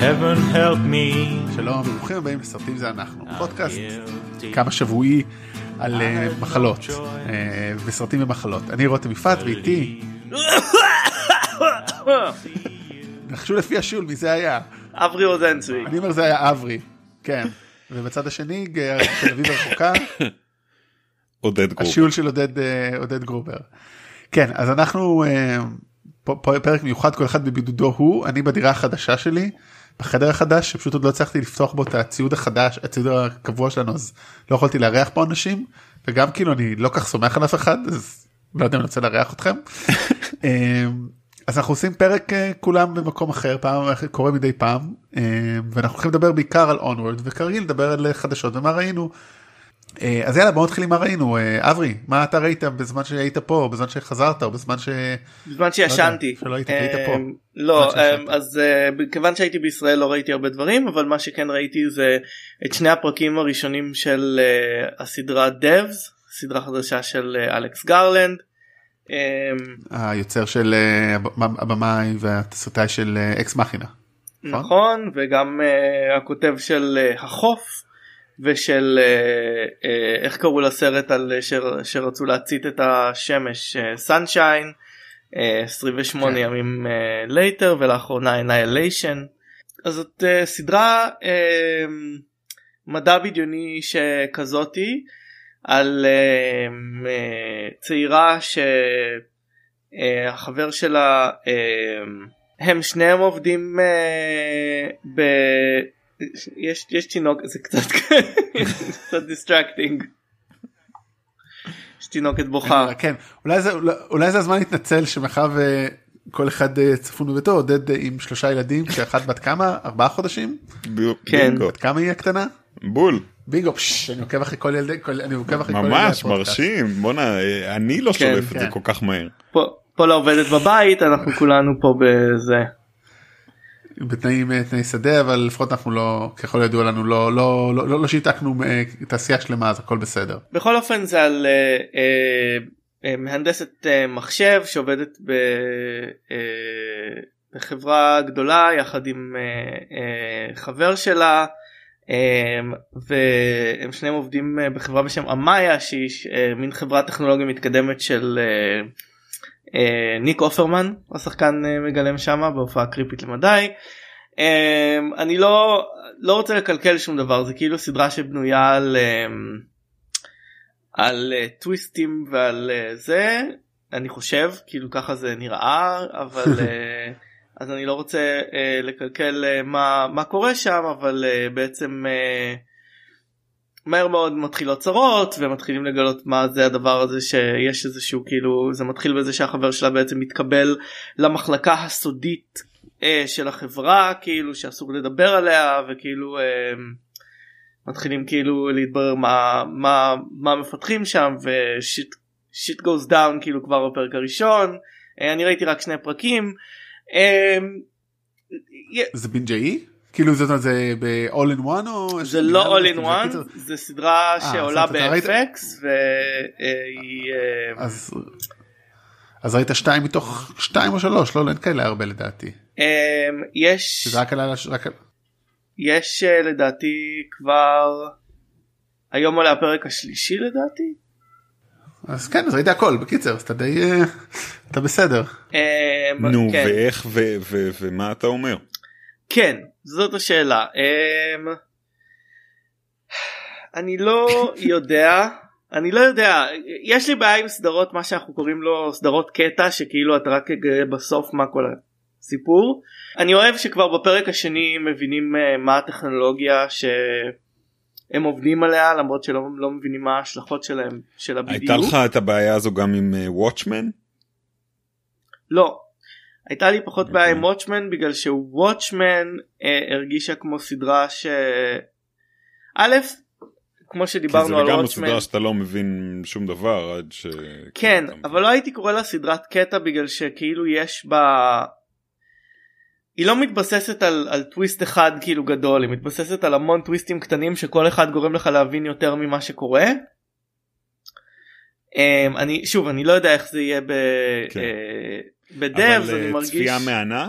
Heaven help me. שלום וברוכים הבאים לסרטים זה אנחנו, פודקאסט כמה שבועי על אה, מחלות. אה, וסרטים ומחלות. אני רותם יפעת ואיתי, נחשו לפי השול מי זה היה. אברי רוזנצבי. אני אומר זה היה אברי, כן. ובצד השני תל אביב הרחוקה, עודד גרוב. השיעול של עודד אה, עודד גרובר. כן אז אנחנו פה פה פרק מיוחד כל אחד בבידודו הוא אני בדירה החדשה שלי בחדר החדש שפשוט עוד לא הצלחתי לפתוח בו את הציוד החדש הציוד הקבוע שלנו אז לא יכולתי לארח פה אנשים וגם כאילו אני לא כך סומך על אף אחד אז לא יודע אם אני רוצה לארח אתכם. אה, אז אנחנו עושים פרק אה, כולם במקום אחר פעם קורה מדי פעם אה, ואנחנו הולכים לדבר בעיקר על אונוורד וכרגיל לדבר על חדשות ומה ראינו. אה, אז יאללה בוא נתחיל עם מה ראינו אה, אברי מה אתה ראית בזמן שהיית פה בזמן שחזרת או בזמן ש... בזמן שישנתי. שלא היית- היית פה. אמ, לא. אמ, אז אה, כיוון שהייתי בישראל לא ראיתי הרבה דברים אבל מה שכן ראיתי זה את שני הפרקים הראשונים של הסדרה Devs, סדרה חדשה של אלכס גרלנד. אמ, היוצר של הבמ- הבמאי והתסריטאי של אקס מכינה. נכון? נכון וגם הכותב של החוף ושל אה, אה, איך קראו לסרט על אה, שר- שרצו להצית את השמש סנשיין 28 כן. ימים later ולאחרונה Annihilation אז זאת סדרה מדע בדיוני שכזאתי על צעירה שהחבר שלה הם שניהם עובדים ב... יש, יש תינוק זה קצת קצת distracting. יש תינוקת בוכה. כן אולי זה אולי- זה הזמן להתנצל שמאחר וכל אחד אה, צפון בביתו עודד אה, עם שלושה ילדים שאחת בת כמה ארבעה חודשים כן. בת כמה היא הקטנה? בול. בינגו פש, אני עוקב אחרי כל ילדי כל- אני עוקב אחרי כל ילדי ממש. מרשים. בואנה אה, אני לא כן, שולף את זה כן. כל כך מהר. פה, פה לא בבית אנחנו כולנו פה בזה. בתנאים אה, תנאי שדה אבל לפחות אנחנו לא ככל הידוע לנו לא לא לא לא, לא שיתקנו אה, תעשייה שלמה אז הכל בסדר. בכל אופן זה על אה, אה, אה, מהנדסת אה, מחשב שעובדת ב, אה, בחברה גדולה יחד עם אה, אה, חבר שלה אה, והם שניהם עובדים בחברה בשם אמאיה שהיא אה, מין חברת טכנולוגיה מתקדמת של אה, ניק אופרמן השחקן אה, מגלם שם בהופעה קריפית למדי. אה, אני לא לא רוצה לקלקל שום דבר זה כאילו סדרה שבנויה על אה, על אה, טוויסטים ועל אה, זה אני חושב כאילו ככה זה נראה אבל אה, אז אני לא רוצה אה, לקלקל אה, מה מה קורה שם אבל אה, בעצם אה, מהר מאוד מתחילות צרות ומתחילים לגלות מה זה הדבר הזה שיש איזשהו כאילו זה מתחיל בזה שהחבר שלה בעצם מתקבל למחלקה הסודית אה, של החברה כאילו שאסור לדבר עליה וכאילו אה, מתחילים כאילו להתברר מה מה מה מפתחים שם ושיט שיט goes down כאילו כבר בפרק הראשון אה, אני ראיתי רק שני פרקים. אה, זה בינג'אי? כאילו זה זה ב-all in one או זה לא all in one זה סדרה אה, שעולה ב-FX והיא אה, אז ראית שתיים מתוך שתיים או שלוש לא לא, אין כאלה הרבה לדעתי. אה, יש רק על רק יש לדעתי כבר היום עולה הפרק השלישי לדעתי. אז כן אז ראית הכל בקיצר אז אתה די אתה בסדר. נו כן. ואיך ומה אתה אומר? כן זאת השאלה אמ, אני לא יודע אני לא יודע יש לי בעיה עם סדרות מה שאנחנו קוראים לו סדרות קטע שכאילו אתה רק תגלה בסוף מה כל הסיפור אני אוהב שכבר בפרק השני מבינים אה, מה הטכנולוגיה שהם עובדים עליה למרות שלא לא מבינים מה ההשלכות שלהם שלה בדיוק. הייתה לך את הבעיה הזו גם עם וואטשמן? לא. הייתה לי פחות בעיה עם אוקיי. וואטשמן בגלל שוואטשמן אה, הרגישה כמו סדרה ש... א', כמו כי שדיברנו זה על לגמרי וואטשמן, סדרה שאתה לא מבין שום דבר עד ש... כן, אתה- אבל לא הייתי קורא לה סדרת קטע בגלל שכאילו יש בה... היא לא מתבססת על, על טוויסט אחד כאילו גדול, היא מתבססת על המון טוויסטים קטנים שכל אחד גורם לך להבין יותר ממה שקורה. Um, אני שוב אני לא יודע איך זה יהיה ב... כן. אה, בדאבס אבל אני אה, מרגיש צפייה מהנה?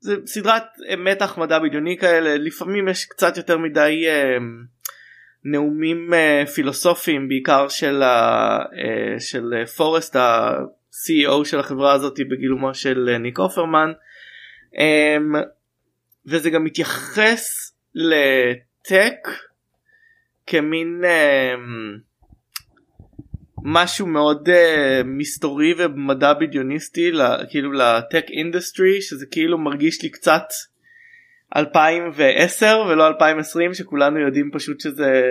זה סדרת אה, מתח מדע בדיוני כאלה לפעמים יש קצת יותר מדי אה, נאומים אה, פילוסופיים בעיקר של, ה, אה, של אה, פורסט ה-CEO של החברה הזאת בגילומו של אה, ניק אופרמן אה, וזה גם מתייחס לטק כמין אה, משהו מאוד uh, מסתורי ומדע בדיוניסטי ל- כאילו ל tech industry שזה כאילו מרגיש לי קצת 2010 ולא 2020 שכולנו יודעים פשוט שזה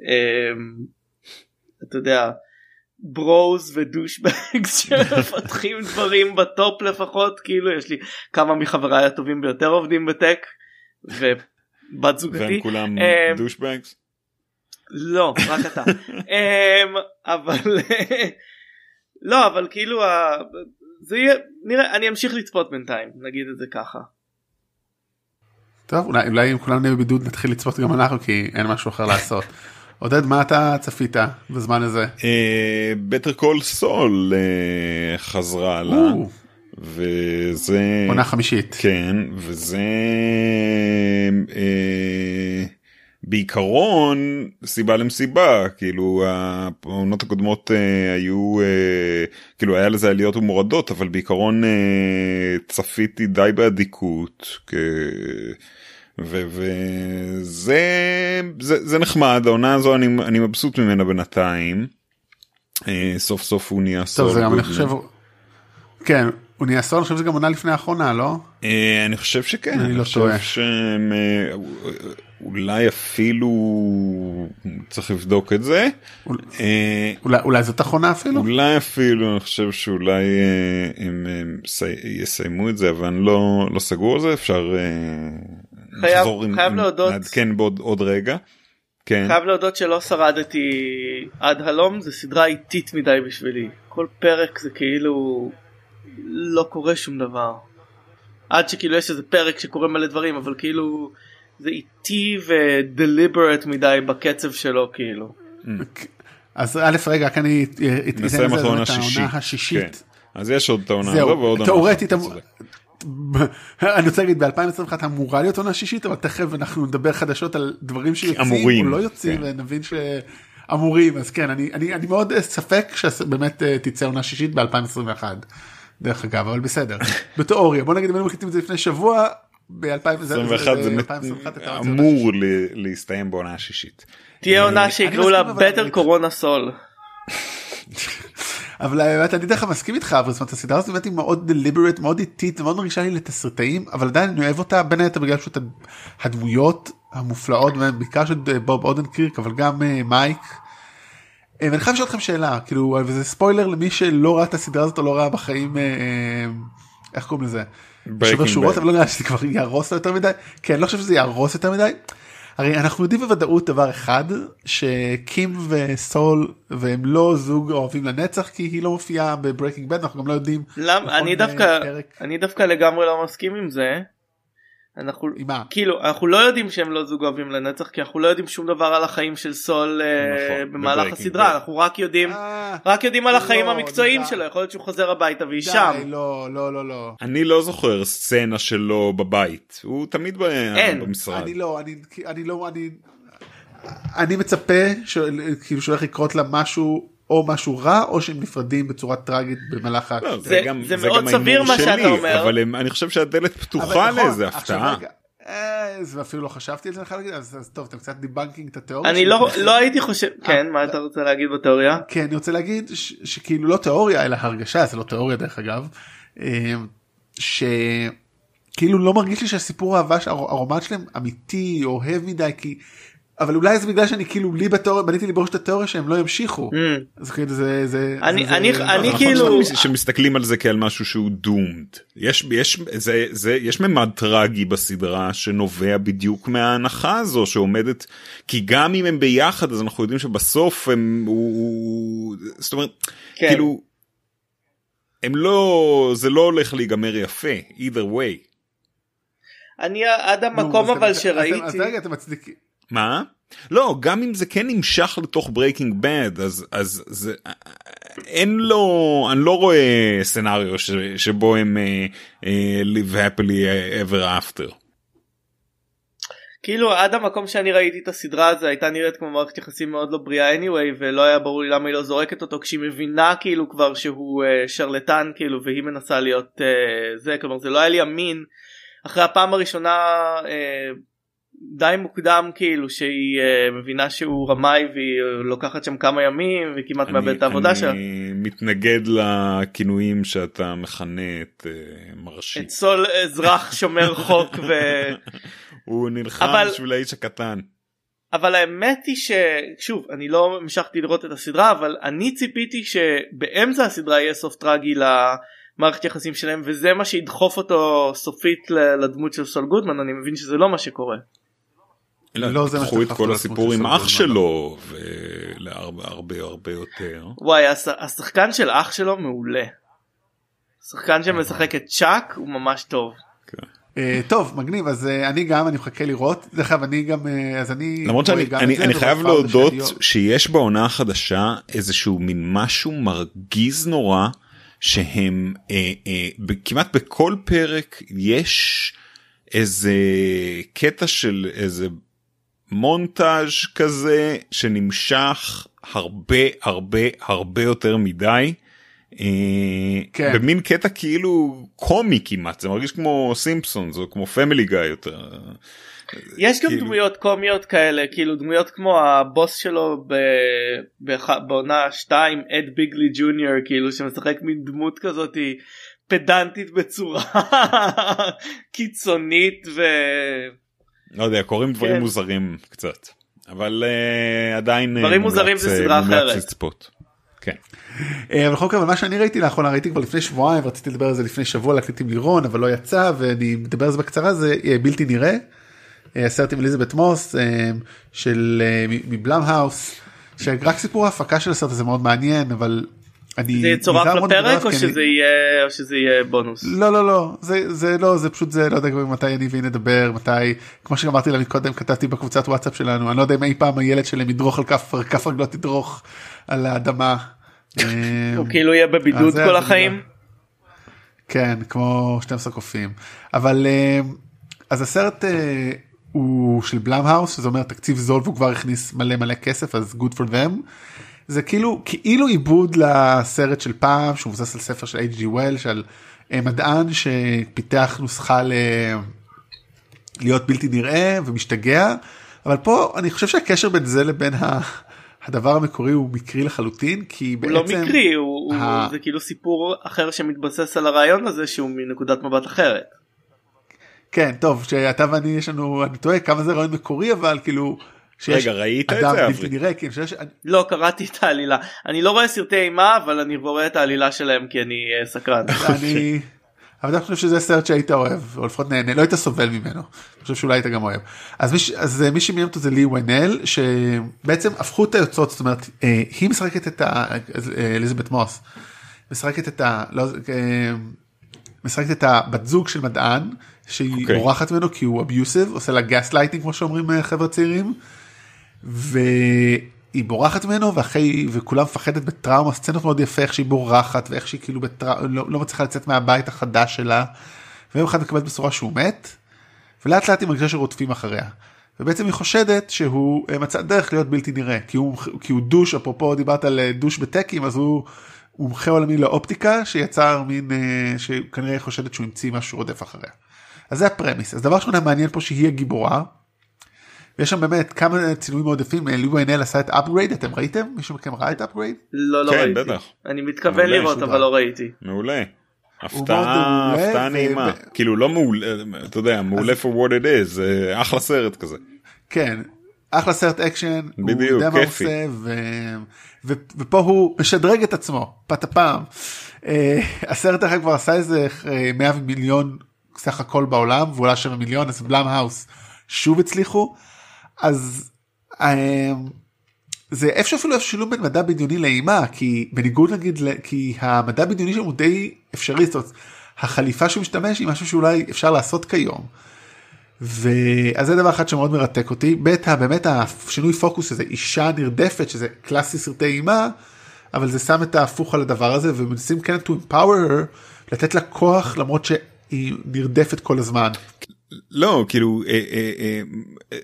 um, אתה יודע bros ו douchebags שמפתחים דברים ב top לפחות כאילו יש לי כמה מחבריי הטובים ביותר עובדים ב tech ובת זוגתי. והם כולם דושבגס? לא רק אתה אמ, אבל לא אבל כאילו זה יהיה נראה אני אמשיך לצפות בינתיים נגיד את זה ככה. טוב אולי אולי אם כולנו נהיה בבידוד נתחיל לצפות גם אנחנו כי אין משהו אחר לעשות. עודד מה אתה צפית בזמן הזה? בטר קול סול אה, חזרה לה וזה עונה חמישית. כן וזה אה, בעיקרון סיבה למסיבה כאילו העונות הקודמות אה, היו אה, כאילו היה לזה עליות ומורדות אבל בעיקרון אה, צפיתי די באדיקות. כ... וזה זה, זה נחמד העונה הזו אני, אני מבסוט ממנה בינתיים. אה, סוף סוף הוא נהיה סול זה גם אני. חושב כן הוא נהיה סול אני חושב שזה גם עונה לפני האחרונה לא? אה, אני חושב שכן, אני לא טועה. אולי אפילו צריך לבדוק את זה. אול- אה, אולי אולי זאת אחרונה אפילו? אולי אפילו אני חושב שאולי אה, הם אה, סי- יסיימו את זה אבל אני לא לא סגור על זה אפשר אה, חייב- לחזור עם- חייב עם- להודות. נעדכן בעוד עוד רגע. כן. חייב להודות שלא שרדתי עד הלום זה סדרה איטית מדי בשבילי כל פרק זה כאילו לא קורה שום דבר. עד שכאילו יש איזה פרק שקורה מלא דברים אבל כאילו זה איטי ודליברט מדי בקצב שלו כאילו. אז א' רגע כאן אני אתן נסיים לזה אחרי עונה את העונה שישית. השישית. כן. אז יש עוד את העונה הזו ועוד עונה תאורטית. אני רוצה להגיד ב-2021 אמורה להיות עונה שישית אבל תכף אנחנו נדבר חדשות על דברים שיוצאים אמורים, או לא יוצאים כן. ונבין שאמורים אז כן אני אני אני מאוד אה, ספק שבאמת אה, תצא עונה שישית ב-2021 דרך אגב אבל בסדר בתיאוריה בוא נגיד אם היינו מקליטים את זה לפני שבוע ב-2021 21 זה אמור ל- להסתיים בעונה השישית. תהיה עונה שיקראו לה בטר קורונה סול. אבל באמת אני דרך כלל מסכים איתך אבל זאת אומרת הסדרה הזאת באמת היא מאוד דליברט מאוד איטית מאוד מרגישה לי לתסריטאים אבל עדיין אני אוהב אותה בין היתר בגלל פשוט הדמויות המופלאות בעיקר של בוב אודן קירק אבל גם אה, מייק. אה, ואני חייב לשאול אתכם שאלה כאילו וזה ספוילר למי שלא ראה את הסדרה הזאת או לא ראה בחיים אה, אה, איך קוראים לזה. שובר שורות. אבל לא נראה שזה כבר יהרוס יותר מדי כן לא חושב שזה יהרוס יותר מדי. הרי אנחנו יודעים בוודאות דבר אחד שקים וסול והם לא זוג אוהבים לנצח כי היא לא מופיעה ב-Breaking Bad אנחנו גם לא יודעים. למה אני דווקא פרק. אני דווקא לגמרי לא מסכים עם זה. אנחנו עם מה? כאילו אנחנו לא יודעים שהם לא זוג אוהבים לנצח כי אנחנו לא יודעים שום דבר על החיים של סול אה, נכון, במהלך ב-Breaking הסדרה Bad. אנחנו רק יודעים אה, רק יודעים על החיים לא, המקצועיים די. שלו יכול להיות שהוא חוזר הביתה והיא די, שם. לא לא לא לא. אני לא זוכר סצנה שלו בבית הוא תמיד ב- אין. במשרד. אני לא אני אני לא אני אני מצפה ש- כאילו שהולך לקרות לה משהו או משהו רע או שהם נפרדים בצורה טראגית במהלך ה... לא, זה- גם- זה גם מאוד סביר מה שאתה שלי, אומר. אבל הם- אני חושב שהדלת פתוחה נכון, לאיזה עכשיו הפתעה. רגע, אה, זה אפילו לא חשבתי על זה חייב להגיד, אז אז טוב אתם קצת דיבנקינג את התיאוריה. אני. לא לא הייתי חושב כן מה אתה רוצה להגיד בתיאוריה כן אני רוצה להגיד ש- שכאילו לא תיאוריה אלא הרגשה זה לא תיאוריה דרך אגב. אה, שכאילו לא מרגיש לי שהסיפור האהבה הרומן שלהם אמיתי אוהב מדי כי אבל אולי זה בגלל שאני כאילו לי בתיאוריה בניתי לי בראש את התיאוריה שהם לא ימשיכו Mm. אז כאילו זה זה אני- זה- אני- זה- אני זה- כאילו- שמסתכלים על זה כעל משהו שהוא doomed יש יש זה זה יש ממד טרגי בסדרה שנובע בדיוק מההנחה הזו שעומדת כי גם אם הם ביחד אז אנחנו יודעים שבסוף הם הוא, הוא זאת אומרת כן. כאילו הם לא זה לא הולך להיגמר יפה either way אני עד המקום אבל אתם- אז שראיתי רגע אתם מצדיקים מה לא גם אם זה כן נמשך לתוך ברייקינג בד אז אז זה אין לו אני לא רואה scenario ש, שבו הם uh, uh, live happily ever after. כאילו עד המקום שאני ראיתי את הסדרה הזו הייתה נראית כמו מערכת יחסים מאוד לא בריאה anyway ולא היה ברור לי למה היא לא זורקת אותו כשהיא מבינה כאילו כבר שהוא uh, שרלטן כאילו והיא מנסה להיות uh, זה כלומר זה לא היה לי אמין אחרי הפעם הראשונה uh, די מוקדם כאילו שהיא uh, מבינה שהוא רמאי והיא לוקחת שם כמה ימים וכמעט מאבדת את העבודה שלה. אני מתנגד לכינויים שאתה מכנה את uh, מרשי. את סול אזרח שומר חוק ו... הוא נלחם אבל... בשביל האיש הקטן. אבל האמת היא ששוב אני לא המשכתי לראות את הסדרה אבל אני ציפיתי שבאמצע הסדרה יהיה סוף טרגי למערכת יחסים שלהם וזה מה שידחוף אותו סופית לדמות של סול גודמן אני מבין שזה לא מה שקורה. לא, לא זה קחו את כל הסיפור עם אח שלו ולהרבה הרבה הרבה יותר. וואי השחקן של אח שלו מעולה. שחקן שמשחק את צ'אק הוא ממש טוב. אה, טוב מגניב אז אה, אני גם אני מחכה לראות דרך אגב אני גם אה, אז אני למרות שאני אני, אני חייב להודות שיש בעונה החדשה איזשהו מין משהו מרגיז נורא שהם כמעט בכל פרק יש איזה קטע של איזה מונטאז' כזה שנמשך הרבה הרבה הרבה יותר מדי. כן. במין קטע כאילו קומי כמעט זה מרגיש כמו סימפסון זה כמו פמילי גיא יותר. יש גם כאילו... דמויות קומיות כאלה כאילו דמויות כמו הבוס שלו ב... בח... בעונה 2 אד ביגלי ג'וניור כאילו שמשחק מין דמות כזאת פדנטית בצורה קיצונית ו... לא יודע קורים דברים כן. מוזרים קצת אבל uh, עדיין דברים מוזרים זה סדרה אחרת. לצפות. כן. אה, אבל בכל מקרה מה שאני ראיתי לאחרונה ראיתי כבר לפני שבועיים רציתי לדבר על זה לפני שבוע להקליט עם לירון אבל לא יצא ואני מדבר על זה בקצרה זה אה, בלתי נראה. אה, הסרט עם אליזבת מוס של מבלאם האוס שרק סיפור ההפקה של הסרט הזה מאוד מעניין אבל אני זה יצורף לפרק או שזה יהיה או שזה יהיה בונוס לא לא לא זה זה לא זה פשוט זה לא יודע מתי אני והיא נדבר מתי כמו שאמרתי לה מקודם כתבתי בקבוצת וואטסאפ שלנו אני לא יודע אם אי פעם הילד שלהם ידרוך על כף כף רגלות תדרוך על האדמה. הוא כאילו יהיה בבידוד כל החיים. כן כמו 12 קופים אבל אה, אז הסרט אה, הוא של בלאמהאוס שזה אומר תקציב זול והוא כבר הכניס מלא מלא כסף אז good for them. זה כאילו כאילו עיבוד לסרט של פעם שהוא מבוסס על ספר של H.G. וול של אה, מדען שפיתח נוסחה ל... להיות בלתי נראה ומשתגע אבל פה אני חושב שהקשר בין זה לבין ה... הדבר המקורי הוא מקרי לחלוטין כי הוא לא בעצם לא מקרי הוא, ה... הוא זה כאילו סיפור אחר שמתבסס על הרעיון הזה שהוא מנקודת מבט אחרת. כן טוב שאתה ואני יש לנו אני טועה כמה זה רעיון מקורי אבל כאילו רגע ראית את זה בלתי נראה כי שיש... לא קראתי את העלילה אני לא רואה סרטי אימה אבל אני רואה את העלילה שלהם כי אני uh, סקרן. אני אבל אני חושב שזה סרט שהיית אוהב או לפחות נהנה לא היית סובל ממנו. אני חושב שאולי היית גם אוהב. אז מי, אז אה, מי שמיים אותו זה לי ווינל שבעצם הפכו את היוצאות זאת אומרת אה, היא משחקת את אליזבת מוס משחקת את ה... לא, משחקת את הבת זוג של מדען שהיא okay. אוקיי. בורחת ממנו כי הוא abusive עושה לה גס לייטינג כמו שאומרים חבר'ה צעירים. והיא בורחת ממנו ואחרי וכולם מפחדת בטראומה סצנות מאוד יפה איך שהיא בורחת ואיך שהיא כאילו בטראומה לא, לא מצליחה לצאת מהבית החדש שלה. ויום אחד מקבלת בשורה שהוא מת ולאט לאט היא מרגישה שרודפים אחריה. ובעצם היא חושדת שהוא אה, מצא דרך להיות בלתי נראה כי הוא, כי הוא douche אפרופו דיברת על אה, douche בטקים אז הוא מומחה עולמי לאופטיקה שיצר מין אה, שכנראה חושדת שהוא המציא משהו רודף אחריה. אז זה ה premise אז דבר ראשון מעניין פה שהיא הגיבורה ויש שם באמת כמה צילומים מאוד יפים לי וואנל עשה את Upgrade אתם ראיתם מישהו מכם ראה את Upgrade? לא לא כן, ראיתי. בטח. אני מתכוון לראות אבל לא ראיתי. מעולה. הפתעה הפתעה נעימה כאילו לא מעולה אתה יודע מעולה for what it is אחלה סרט כזה. כן אחלה סרט אקשן בדיוק הוא יודע מה עושה ופה הוא משדרג את עצמו פת הפעם. אה, הסרט אחר כבר עשה איזה 100 אה, מיליון סך הכל בעולם והוא עלה 7 מיליון אז בלאם האוס שוב הצליחו אז אמ, זה איפה שאפילו שילוב בין מדע בדיוני לאימה כי בניגוד נגיד כי המדע בדיוני שלנו הוא די אפשרי זאת אומרת, החליפה שהוא משתמש היא משהו שאולי אפשר לעשות כיום. ואז זה דבר אחד שמאוד מרתק אותי. ב' באמת השינוי פוקוס הזה אישה נרדפת שזה קלאסי סרטי אימה אבל זה שם את ההפוך על הדבר הזה ומנסים כן to empower לתת לה כוח למרות שהיא נרדפת כל הזמן. לא כאילו אה, אה, אה, אה,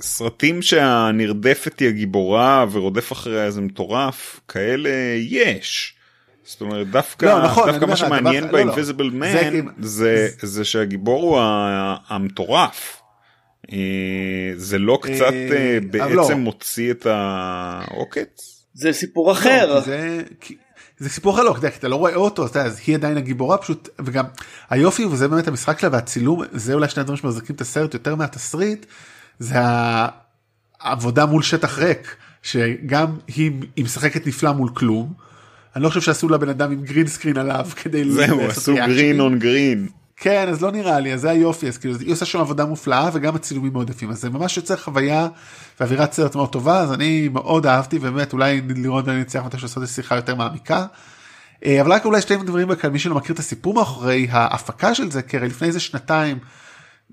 סרטים שהנרדפת היא הגיבורה ורודף אחריה איזה מטורף כאלה יש. זאת אומרת דווקא לא, נכון, דווקא מה שמעניין הדבר- לא, לא. באינביזיבל זה מן כאילו- זה זה שהגיבור הוא המטורף. אה, זה לא קצת אה, אבל לא. בעצם מוציא את העוקץ? זה סיפור אחר. זה, סיפור אחר לא, כי אתה לא רואה אותו, אתה אז היא עדיין הגיבורה פשוט, וגם היופי וזה באמת המשחק שלה והצילום, זה אולי שני הדברים שמחזיקים את הסרט יותר מהתסריט, זה העבודה מול שטח ריק, שגם היא, היא משחקת נפלא מול כלום. אני לא חושב שעשו לה בן אדם עם green screen עליו כדי זהו עשו. green on green. כן אז לא נראה לי אז זה היופי אז כאילו היא עושה שם עבודה מופלאה וגם הצילומים מאוד יפים אז זה ממש יוצר חוויה ואווירת סרט מאוד טובה אז אני מאוד אהבתי באמת אולי לראות ואני אצליח מתישהו לעשות שיחה יותר מעמיקה. אה, אבל רק אולי שתי דברים כאן מי שלא מכיר את הסיפור מאחורי ההפקה של זה כי הרי לפני איזה שנתיים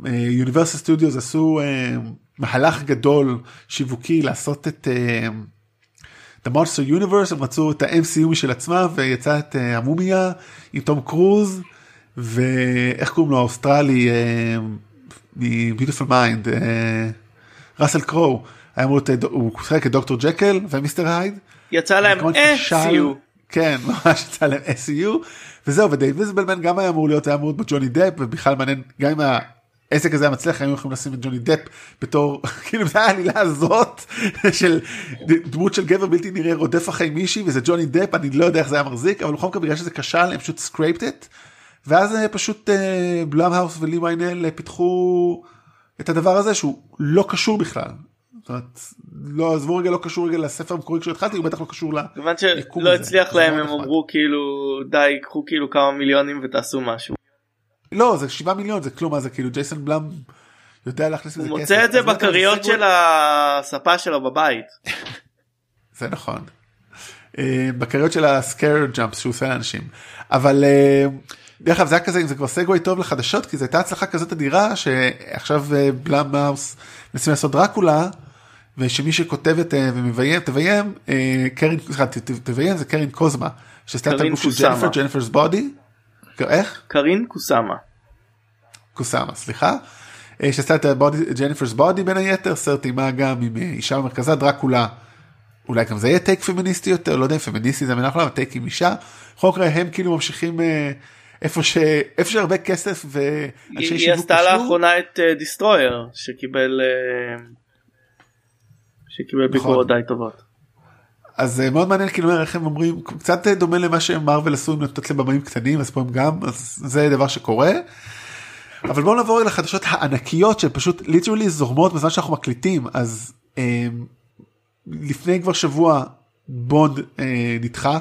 Universal Studios עשו אה, מהלך גדול שיווקי לעשות את. אה, The Monster Universe הם רצו את ה-MCU משל עצמם ויצא את אה, המומיה עם תום קרוז ואיך קוראים לו האוסטרלי Mind אה, ראסל קרו היה אמור להיות, אה, הוא שיחק את דוקטור ג'קל ומיסטר הייד. יצא להם סיו. כן ממש יצא להם SCU וזהו ודייוויזבלמן גם היה אמור להיות היה אמור להיות בג'וני דפ ובכלל מעניין גם אם העסק הזה היה מצליח היינו יכולים לשים את ג'וני דפ בתור כאילו זה העלילה הזאת של דמות של גבר בלתי נראה רודף אחרי מישהי וזה ג'וני דפ אני לא יודע איך זה היה מחזיק אבל בכל מקרה בגלל שזה כשל הם פשוט סקרייפט את ואז אה, פשוט בלאם האוס ולי ויינל אה, פיתחו את הדבר הזה שהוא לא קשור בכלל. זאת אומרת, לא עזבו רגע לא קשור רגע לספר המקורי כשהתחלתי הוא בטח לא קשור ל... כיוון יקום שלא הזה. הצליח להם הם. אמרו כאילו די קחו כאילו כמה מיליונים ותעשו משהו. לא זה 7 מיליון זה כלום זה כאילו ג'ייסון בלאם יודע להכניס הוא לזה כסף. מוצא את זה בכריות של הספה שלו בבית. זה נכון. אה, בכריות של הסקייר ג'אמפס שהוא עושה לאנשים אבל אה, דרך אגב זה היה כזה אם זה כבר segue טוב לחדשות כי זו הייתה הצלחה כזאת אדירה שעכשיו אה, בלאמהאוס מנסים לעשות דרקולה ושמי שכותבת אה, ומביים תביים אה, סליחה, ת- תביים זה קרין קוסאמה שעשתה את הגוף של. ג'ניפר ג'ניפרס בודי. איך? קרין קוסאמה. קוסאמה סליחה. שעשתה את Jennifer's Body בין היתר סרט אימה גם עם אישה במרכזה דרקולה. אולי גם זה יהיה take פמיניסטי יותר לא יודע אם פמיניסטי זה המילה האחרונה אבל take עם אישה. בכל מקרה הם כאילו ממשיכים אה, איפה ש... איפה שהרבה כסף ואנשי היא היא שיווק עשתה. לאחרונה את Destroyer שקיבל אה, שקיבל נכון. ביקורות די טובות. אז אה, מאוד מעניין כאילו איך הם אומרים קצת אה, דומה למה שמארוול עשו עם לתת לבמאים קטנים אז פה הם גם אז זה דבר שקורה. אבל בואו נעבור לחדשות הענקיות שפשוט literally זורמות בזמן שאנחנו מקליטים אז אה, לפני כבר שבוע בונד אה, נדחה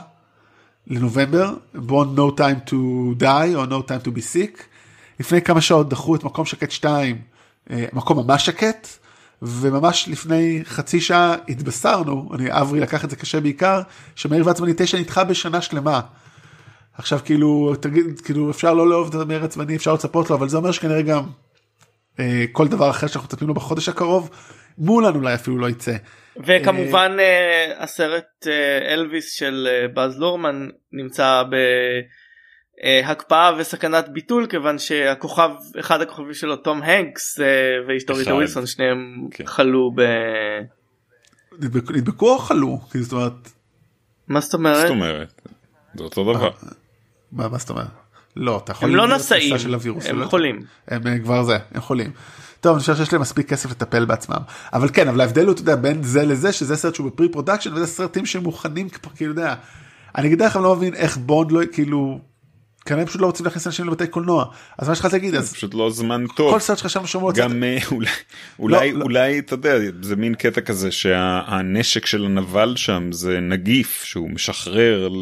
לנובמבר בונד no time to die או no time to be sick לפני כמה שעות דחו את מקום שקט 2 אה, מקום ממש שקט וממש לפני חצי שעה התבשרנו אני אברי לקח את זה קשה בעיקר שמאיר ועצמני 9 נדחה בשנה שלמה. עכשיו כאילו תגיד כאילו אפשר לא לאהוב את המאיר עצמני אפשר לצפות לו אבל זה אומר שכנראה גם אה, כל דבר אחר שאנחנו מצפים לו בחודש הקרוב מולן אולי אפילו לא יצא. וכמובן אה, הסרט אה, אלוויס של אה, באז לורמן נמצא בהקפאה וסכנת ביטול כיוון שהכוכב אחד הכוכבים שלו תום הנקס ואשתו ריטה אחד. ווילסון שניהם כן. חלו ב... נדבקו או חלו? זאת אומרת, מה זאת אומרת? זאת אומרת זה אותו דבר. מה, מה זאת אומרת? לא, אתה יכול... הם לא נשאים נשא של הווירוס, הם לא? חולים. הם אה, כבר זה, הם חולים. טוב, אני חושב שיש להם מספיק כסף לטפל בעצמם. אבל כן, אבל ההבדל הוא, אתה יודע, בין זה לזה, שזה סרט שהוא ב pre-production, וזה סרטים שמוכנים, כבר, כאילו, אתה יודע, אני אגיד לך, אני לא מבין איך בונד לא, כאילו, כנראה פשוט לא רוצים להכניס אנשים לבתי קולנוע. אז מה שהתחלתי להגיד, זה אז פשוט לא זמן טוב. כל סרט שחשבנו שאמור לצאת, גם אה, אולי אולי לא. אולי אתה יודע זה מין קטע כזה שהנשק של הנבל שם זה נגיף שהוא משחרר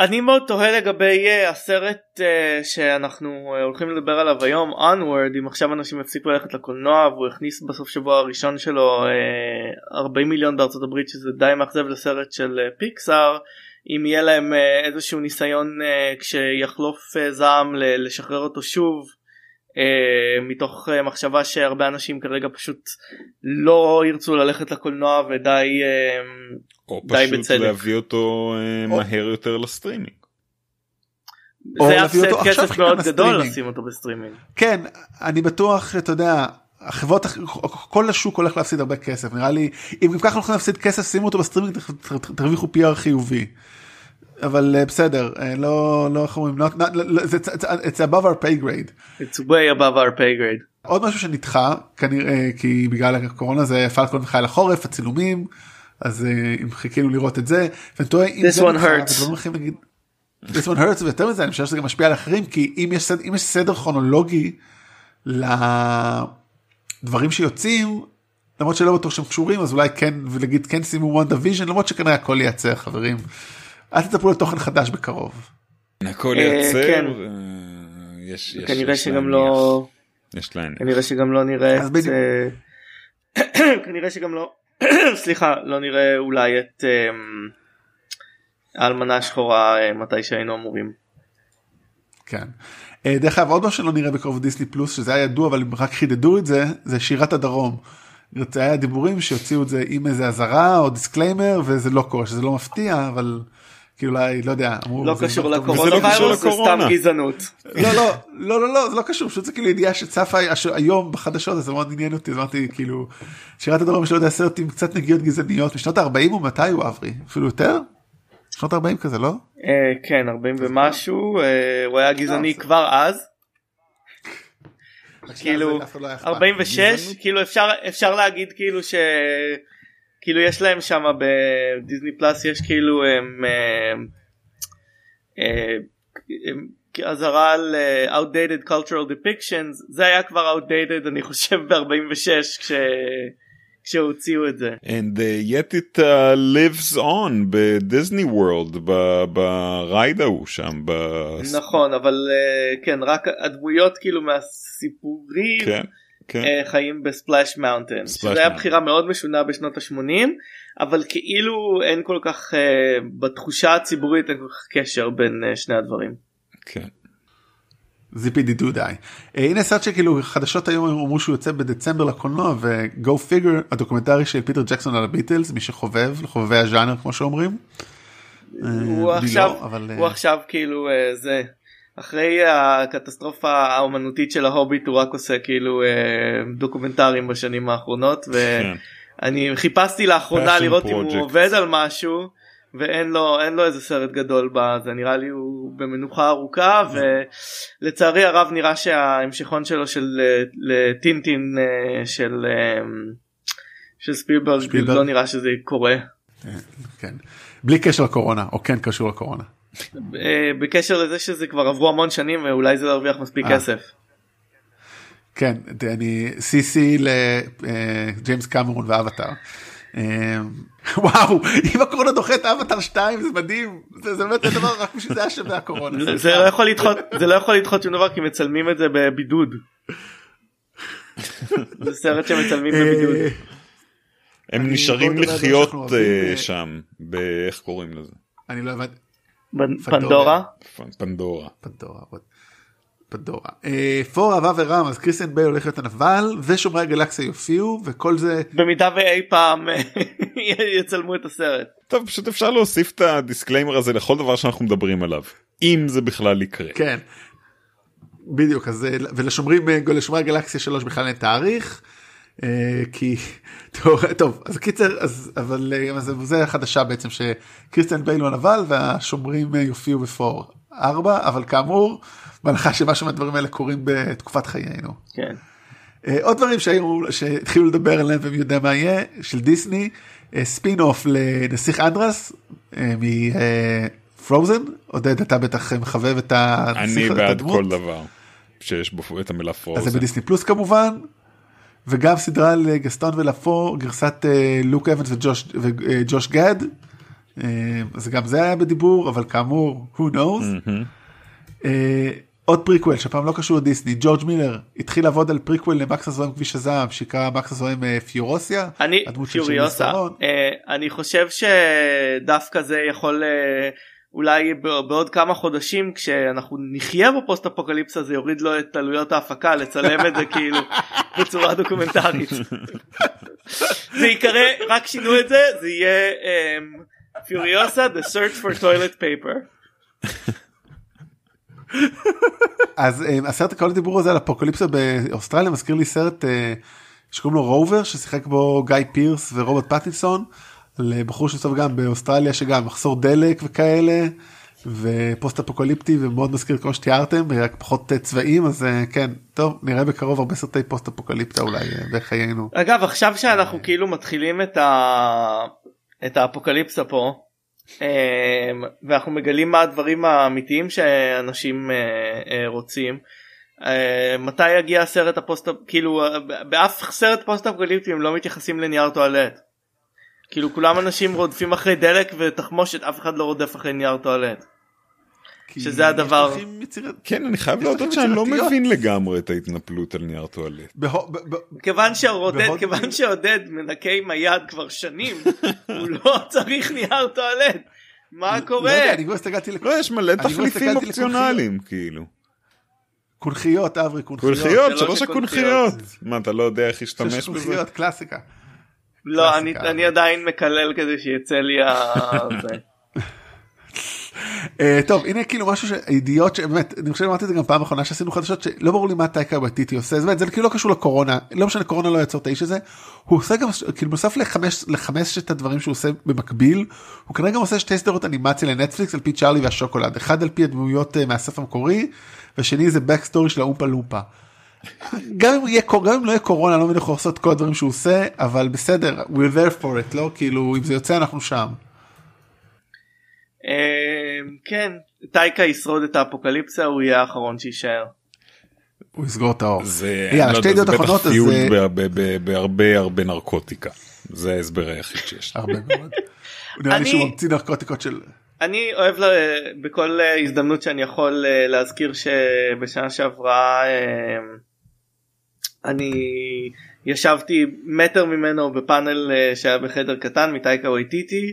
אני מאוד תוהה לגבי uh, הסרט uh, שאנחנו uh, הולכים לדבר עליו היום onward אם עכשיו אנשים יפסיקו ללכת לקולנוע והוא הכניס בסוף שבוע הראשון שלו uh, 40 מיליון בארצות הברית שזה די מאכזב לסרט של פיקסאר אם יהיה להם איזשהו ניסיון כשיחלוף זעם לשחרר אותו שוב אה, מתוך אה, מחשבה שהרבה אנשים כרגע פשוט לא ירצו ללכת לקולנוע ודי אה, או די פשוט בצדק. להביא אותו אה, או- מהר יותר לסטרימינג. או זה להביא הפסד אותו עכשיו כסף מאוד גדול. לשים אותו בסטרימינג. כן אני בטוח שאתה יודע החברות כל השוק הולך להפסיד הרבה כסף נראה לי אם גם ככה הולכים להפסיד כסף שימו אותו בסטרימינג תרוויחו PR חיובי. אבל אה, בסדר אה, לא לא איך אומרים not- לא- זה it's- above our pay grade. It's way above our pay grade. עוד משהו שנדחה כנראה כי בגלל הקורונה זה פלקון וחייל החורף הצילומים אז אה, אם חיכינו לראות את זה. ואני תוהה אם This זה one hurts. נגיד. This one hurts ויותר מזה אני חושב שזה גם משפיע על אחרים כי אם יש סדר, אם יש סדר כרונולוגי לדברים שיוצאים למרות שלא בטוח שהם קשורים אז אולי כן ולהגיד כן שימו וונדה ויז'ן למרות שכנראה הכל עצר חברים. אל תצפו לתוכן חדש בקרוב. הכל אה, עצר. כן. אה, יש- יש- כנראה יש שגם להניח. לא יש להניח. כנראה שגם לא נראה את בדיוק. אה, כנראה שגם לא סליחה לא נראה אולי את אמ, האלמנה השחורה אה, מתי שהיינו אמורים. כן. אה, דרך אגב עוד משהו שלא נראה בקרוב דיסני פלוס שזה היה ידוע אבל הם רק חידדו את זה זה שירת הדרום. זה היה דיבורים שהוציאו את זה עם איזה אזהרה או disclaimer וזה לא קורה שזה לא מפתיע אבל כאילו אולי לא יודע. אמרו, לא זה קשור טוב. לקורונה וזה לא זה לקורונה. סתם גזענות. לא לא לא לא לא זה לא קשור פשוט זה כאילו ידיעה שצפה היום בחדשות אז זה מאוד עניין אותי אמרתי כאילו שירת הדרום יש לו יודע סרט עם קצת נגיעות גזעניות משנות ה-40 או מתי הוא אברי אפילו יותר? שנות 40 כזה לא? אה, כן 40 ומשהו אה, הוא היה גזעני זה- כבר אז כאילו, לאף אחד לא היה אכפת. 46 גזענות. כאילו אפשר אפשר להגיד כאילו ש... כאילו יש להם שם בדיסני פלאס יש כאילו הם, אה, הם, אזהרה על אה, outdated cultural depictions זה היה כבר outdated אני חושב ב-46 כש... כשהוציאו את זה. And uh, yet it uh, lives on בדיסני וורלד ב ride ההוא שם. ב- נכון אבל אה, כן רק הדמויות כאילו מהסיפורים כן, כן. אה, חיים בספלאש מאונטן היה Mountain. בחירה מאוד משונה בשנות ה-80 אבל כאילו אין כל כך אה, בתחושה הציבורית אין כל כך קשר בין אה, שני הדברים. כן. Zip-a-dee-doo-dah. הנה סרט שכאילו חדשות היום הם אמרו שהוא יוצא בדצמבר לקולנוע ו-go figure הדוקומנטרי של פיטר ג'קסון על הביטלס מי שחובב לחובבי הז'אנר כמו שאומרים. הוא אני עכשיו לא, הוא עכשיו כאילו זה אחרי הקטסטרופה האומנותית של ההוביט הוא רק עושה כאילו אה, דוקומנטרים בשנים האחרונות כן. ואני חיפשתי לאחרונה לראות אם הוא project. עובד על משהו ואין לו אין לו איזה סרט גדול בזה נראה לי הוא במנוחה ארוכה ולצערי הרב נראה שההמשכון שלו של אה, לטינטין אה, של של ספילברג. לא נראה שזה קורה. כן. בלי קשר לקורונה או כן קשור לקורונה. אה, בקשר לזה שזה כבר עברו המון שנים ואולי זה לא ירוויח מספיק אה. כסף. כן אני CC לג'יימס קמרון ואבטאר. אה, וואו אם הקורונה דוחה את אבטאר 2 זה מדהים זה זה באמת הדבר רק בשביל זה היה שווה הקורונה. זה- לא יכול לדחות זה לא יכול לדחות שום דבר כי מצלמים את זה בבידוד. זה סרט שמצלמים בבידוד. אה, הם נשארים לחיות אה, אה, שם, באיך קוראים לזה? אני לא הבנתי. פנדורה. פנדורה. פנדורה. פנדורה. אה, ת'ור אהבה ורעם אז קריסטיאן בייל הולך להיות הנבל ושומרי הגלקסיה יופיעו וכל זה במידה ואי פעם יצלמו את הסרט. טוב, פשוט אפשר להוסיף את ה disclaimer הזה לכל דבר שאנחנו מדברים עליו. אם זה בכלל יקרה. כן. בדיוק אז אה, ולשומרים אה, לשומרי הגלקסיה 3 בכלל אין תאריך. אה, כי טוב, טוב אז קיצר אז אבל אה, אז זה החדשה בעצם שקריסטיאן בייל הוא הנבל והשומרים אה, יופיעו בת'ור 4 אבל כאמור בהנחה שמשהו מהדברים האלה קורים בתקופת חיינו. כן. עוד דברים שהיו שהתחילו לדבר עליהם ומי יודע מה יהיה של דיסני ספין אוף לנסיך אנדרס מפרוזן עודד אתה בטח מחבב את הנסיך אני בעד הדמות. כל דבר שיש בו את המילה אז זה פרוזן. בדיסני פלוס כמובן וגם סדרה לגסטון ולפו גרסת אה, לוק אבנס וג'וש וג'וש גד. אה, אז גם זה היה בדיבור אבל כאמור who knows. אה, עוד פריקוול שהפעם לא קשור לדיסני ג'ורג' מילר התחיל לעבוד על פריקוול למקס הזוהם כביש הזעם שנקרא מקס הזוהם אה, פיורוסיה. אני פיוריוסה. אה, אני חושב שדווקא זה יכול אה, אולי בעוד כמה חודשים כשאנחנו נחיה בפוסט אפוקליפסה זה יוריד לו את עלויות ההפקה לצלם את זה כאילו בצורה דוקומנטרית. זה יקרא רק שינו את זה זה יהיה פיוריוסה um, the search for toilet paper. אז um, הסרט כל הדיבור הזה על אפוקליפסה באוסטרליה מזכיר לי סרט uh, שקוראים לו רובר ששיחק בו גיא פירס ורוברט פטינסון. לבחור שסוף גם באוסטרליה שגם מחסור דלק וכאלה ופוסט אפוקליפטי ומאוד מזכיר כמו שתיארתם רק פחות צבעים אז אה, כן טוב נראה בקרוב הרבה סרטי פוסט אפוקליפטה אולי אה, בחיינו. אגב עכשיו שאנחנו כאילו מתחילים את, ה... את האפוקליפסה פה אה, ואנחנו מגלים מה הדברים האמיתיים שאנשים רוצים. מתי יגיע הסרט הפוסט כאילו באף סרט פוסט אפוקליפטי הם לא מתייחסים לנייר טואלט. כאילו כולם אנשים רודפים אחרי דלק ותחמושת אף אחד לא רודף אחרי נייר טואלט. שזה הדבר כן אני חייב להודות שאני לא מבין לגמרי את ההתנפלות על נייר טואלט. כיוון שעודד כיוון שעודד מנקה עם היד כבר שנים הוא לא צריך נייר טואלט. מה לא קורה? לא יש מלא תחליפים אופציונליים כאילו. קונכיות אברי קונכיות. קונכיות שלוש הקונכיות. מה אתה לא יודע איך להשתמש בזה? קלאסיקה. לא אני, אני עדיין מקלל כדי שיצא לי ה... Uh, טוב הנה כאילו משהו שידיעות שבאמת אני חושב שאמרתי את זה גם פעם אחרונה שעשינו חדשות שלא ברור לי מה טייקה בטיטי עושה. זה, זה כאילו לא קשור לקורונה לא משנה קורונה לא יעצור את האיש הזה. הוא עושה גם כאילו נוסף לחמש לחמשת הדברים שהוא עושה במקביל הוא כנראה גם עושה שתי סדרות אנימציה לנטפליקס על פי צ'ארלי והשוקולד. אחד על פי הדמויות uh, מהסף המקורי ושני זה back story של האופה לופה. גם אם יהיה גם אם לא יהיה קורונה לא מבין איך לעשות כל הדברים שהוא עושה אבל בסדר we're there for it לא כאילו אם זה יוצא אנחנו שם. אמ, כן טייקה ישרוד את האפוקליפסה הוא יהיה האחרון שיישאר. הוא יסגור את האור. זה יאללה, שתי ידיעות אחרונות אז זה בהרבה הרבה נרקוטיקה זה ההסבר היחיד שיש. הרבה מאוד. נראה לי שהוא ממציא נרקוטיקות של. אני אוהב לה, בכל הזדמנות שאני יכול אה, להזכיר שבשנה שעברה אני ישבתי מטר ממנו בפאנל אה, שהיה בחדר קטן מטייקה וייטיטי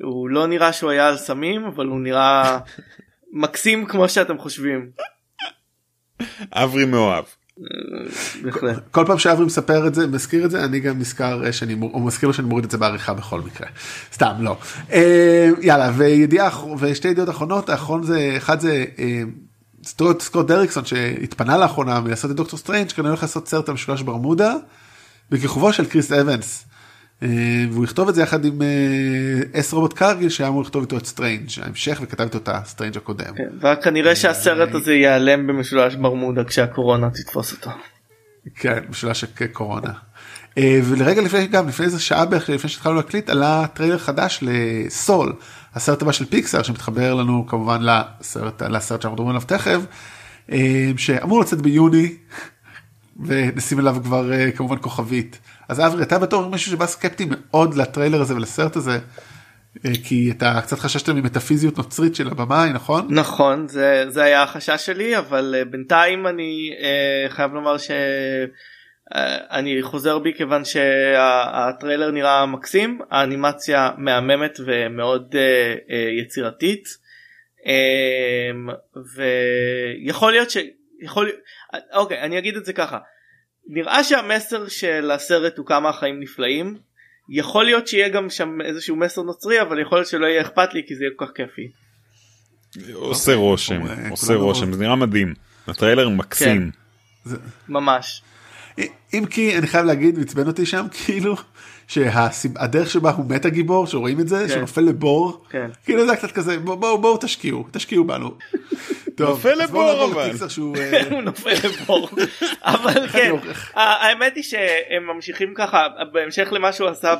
הוא לא נראה שהוא היה על סמים אבל הוא נראה מקסים כמו שאתם חושבים. אברי מאוהב. אה, כל פעם שאברי מספר את זה מזכיר את זה אני גם נזכר שאני הוא מזכיר לו שאני מוריד את זה בעריכה בכל מקרה סתם לא אה, יאללה וידיעה ושתי ידיעות אחרונות האחרון זה אחד זה סטרוט סקוט דריקסון שהתפנה לאחרונה מלעשות את דוקטור סטרנג' כנראה הולך לעשות סרט על משולש ברמודה בכיכובו של קריס אבנס. אה, והוא יכתוב את זה יחד עם אה, סי רוברט קרגיל שהיה אמור לכתוב איתו את סטרנג' ההמשך וכתב איתו את הסטרנג' הקודם. כן, וכנראה שהסרט הזה ייעלם במשולש ברמודה כשהקורונה תתפוס אותו. כן משולש קורונה. אה, ולרגע לפני גם לפני איזה שעה בערך לפני שהתחלנו להקליט עלה טריילר חדש לסול הסרט הבא של פיקסאר שמתחבר לנו כמובן לסרט לסרט שאנחנו מדברים עליו תכף אה, שאמור לצאת ביוני ונשים עליו כבר אה, כמובן כוכבית אז אברי אתה בתור מישהו שבא סקפטי מאוד לטריילר הזה ולסרט הזה. כי אתה קצת חששת ממטאפיזיות נוצרית של הבמאי נכון נכון זה זה היה החשש שלי אבל בינתיים אני חייב לומר ש... אה, אני חוזר בי כיוון שהטריילר נראה מקסים האנימציה מהממת ומאוד uh, uh, יצירתית um, ויכול להיות שיכול אוקיי אני אגיד את זה ככה נראה שהמסר של הסרט הוא כמה החיים נפלאים יכול להיות שיהיה גם שם איזשהו מסר נוצרי אבל יכול להיות שלא יהיה אכפת לי כי זה יהיה כל כך כיפי. עושה רושם עושה רושם זה נראה מדהים הטריילר מקסים. כן. ממש. אם כי אני חייב להגיד עצבן אותי שם כאילו שהדרך שבה הוא מת הגיבור שרואים את זה כן. שנופל לבור כן. כאילו זה קצת כזה בואו בוא, בוא, תשקיעו תשקיעו בנו. טוב, נופל לבור אבל. אה, הוא נופל לבור. אבל כן האמת היא שהם ממשיכים ככה בהמשך למה שהוא עשה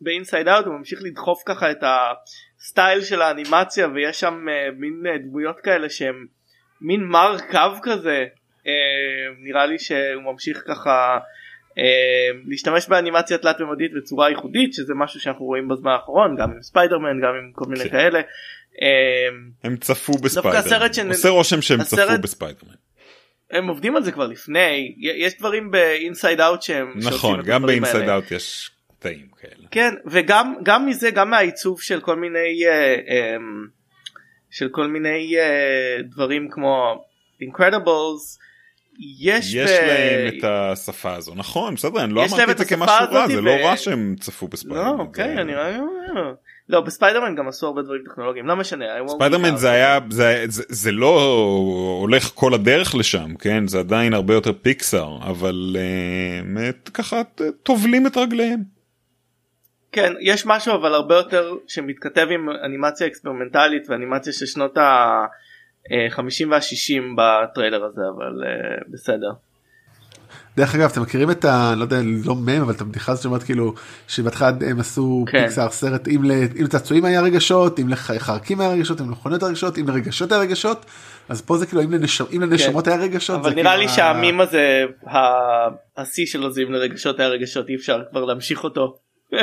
באינסייד אאוט הוא ממשיך לדחוף ככה את הסטייל של האנימציה ויש שם אה, מין אה, דמויות כאלה שהם מין מר קו כזה נראה לי שהוא ממשיך ככה אה, להשתמש באנימציה תלת ממדית בצורה ייחודית שזה משהו שאנחנו רואים בזמן האחרון גם עם ספיידרמן גם עם כל מיני כן. כאלה. אה, הם צפו בספיידרמן עושה רושם שהם צפו בספיידרמן. הם עובדים על זה כבר לפני יש דברים ב Inside Out שהם נכון גם ב Inside Out יש קטעים כאלה. כן וגם גם מזה גם מהעיצוב של כל מיני אה, אה, של כל מיני אה, דברים כמו Incredibles יש, יש ב... להם את השפה הזו נכון בסדר אני לא אמרתי את זה כמשהו רע זה ו- לא רע שהם צפו בספיידרמן. לא אוקיי זה- אני אומר. לא בספיידרמן גם עשו הרבה דברים טכנולוגיים לא משנה ספיידרמן זה. היה זה, זה, זה לא הולך כל הדרך לשם כן זה עדיין הרבה יותר פיקסאר אבל אה, ככה ת- טובלים את רגליהם. כן יש משהו אבל הרבה יותר שמתכתב עם אנימציה אקספרימנטלית ואנימציה של שנות ה-50 וה-60 בטריילר הזה אבל אה, בסדר. דרך אגב אתם מכירים את ה... לא יודע לא מם אבל את הבדיחה הזאת שאומרת כאילו שבהתחלה הם עשו כן. פיקסאר סרט אם ל- אם לצעצועים היה רגשות אם לחרקים היה רגשות אם למכונות היה רגשות אם לרגשות היה רגשות אז פה זה כאילו אם לנש- אם לנשמות היה רגשות. כן. אבל נראה כאילו לי שהמים הזה ה- השיא שלו זה אם לרגשות היה רגשות אי אפשר כבר להמשיך אותו.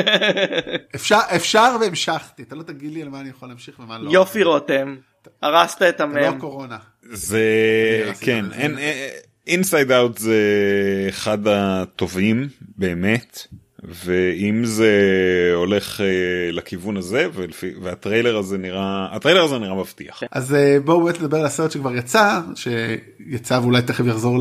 אפשר אפשר והמשכתי אתה לא תגיד לי על מה אני יכול להמשיך ומה לא. יופי רותם הרסת את זה לא המם. זה כן. אין Inside Out זה אחד הטובים באמת ואם זה הולך אה, לכיוון הזה ולפי, והטריילר הזה נראה הטריילר הזה נראה מבטיח. אז אה, בואו באמת נדבר על הסרט שכבר יצא שיצא ואולי תכף יחזור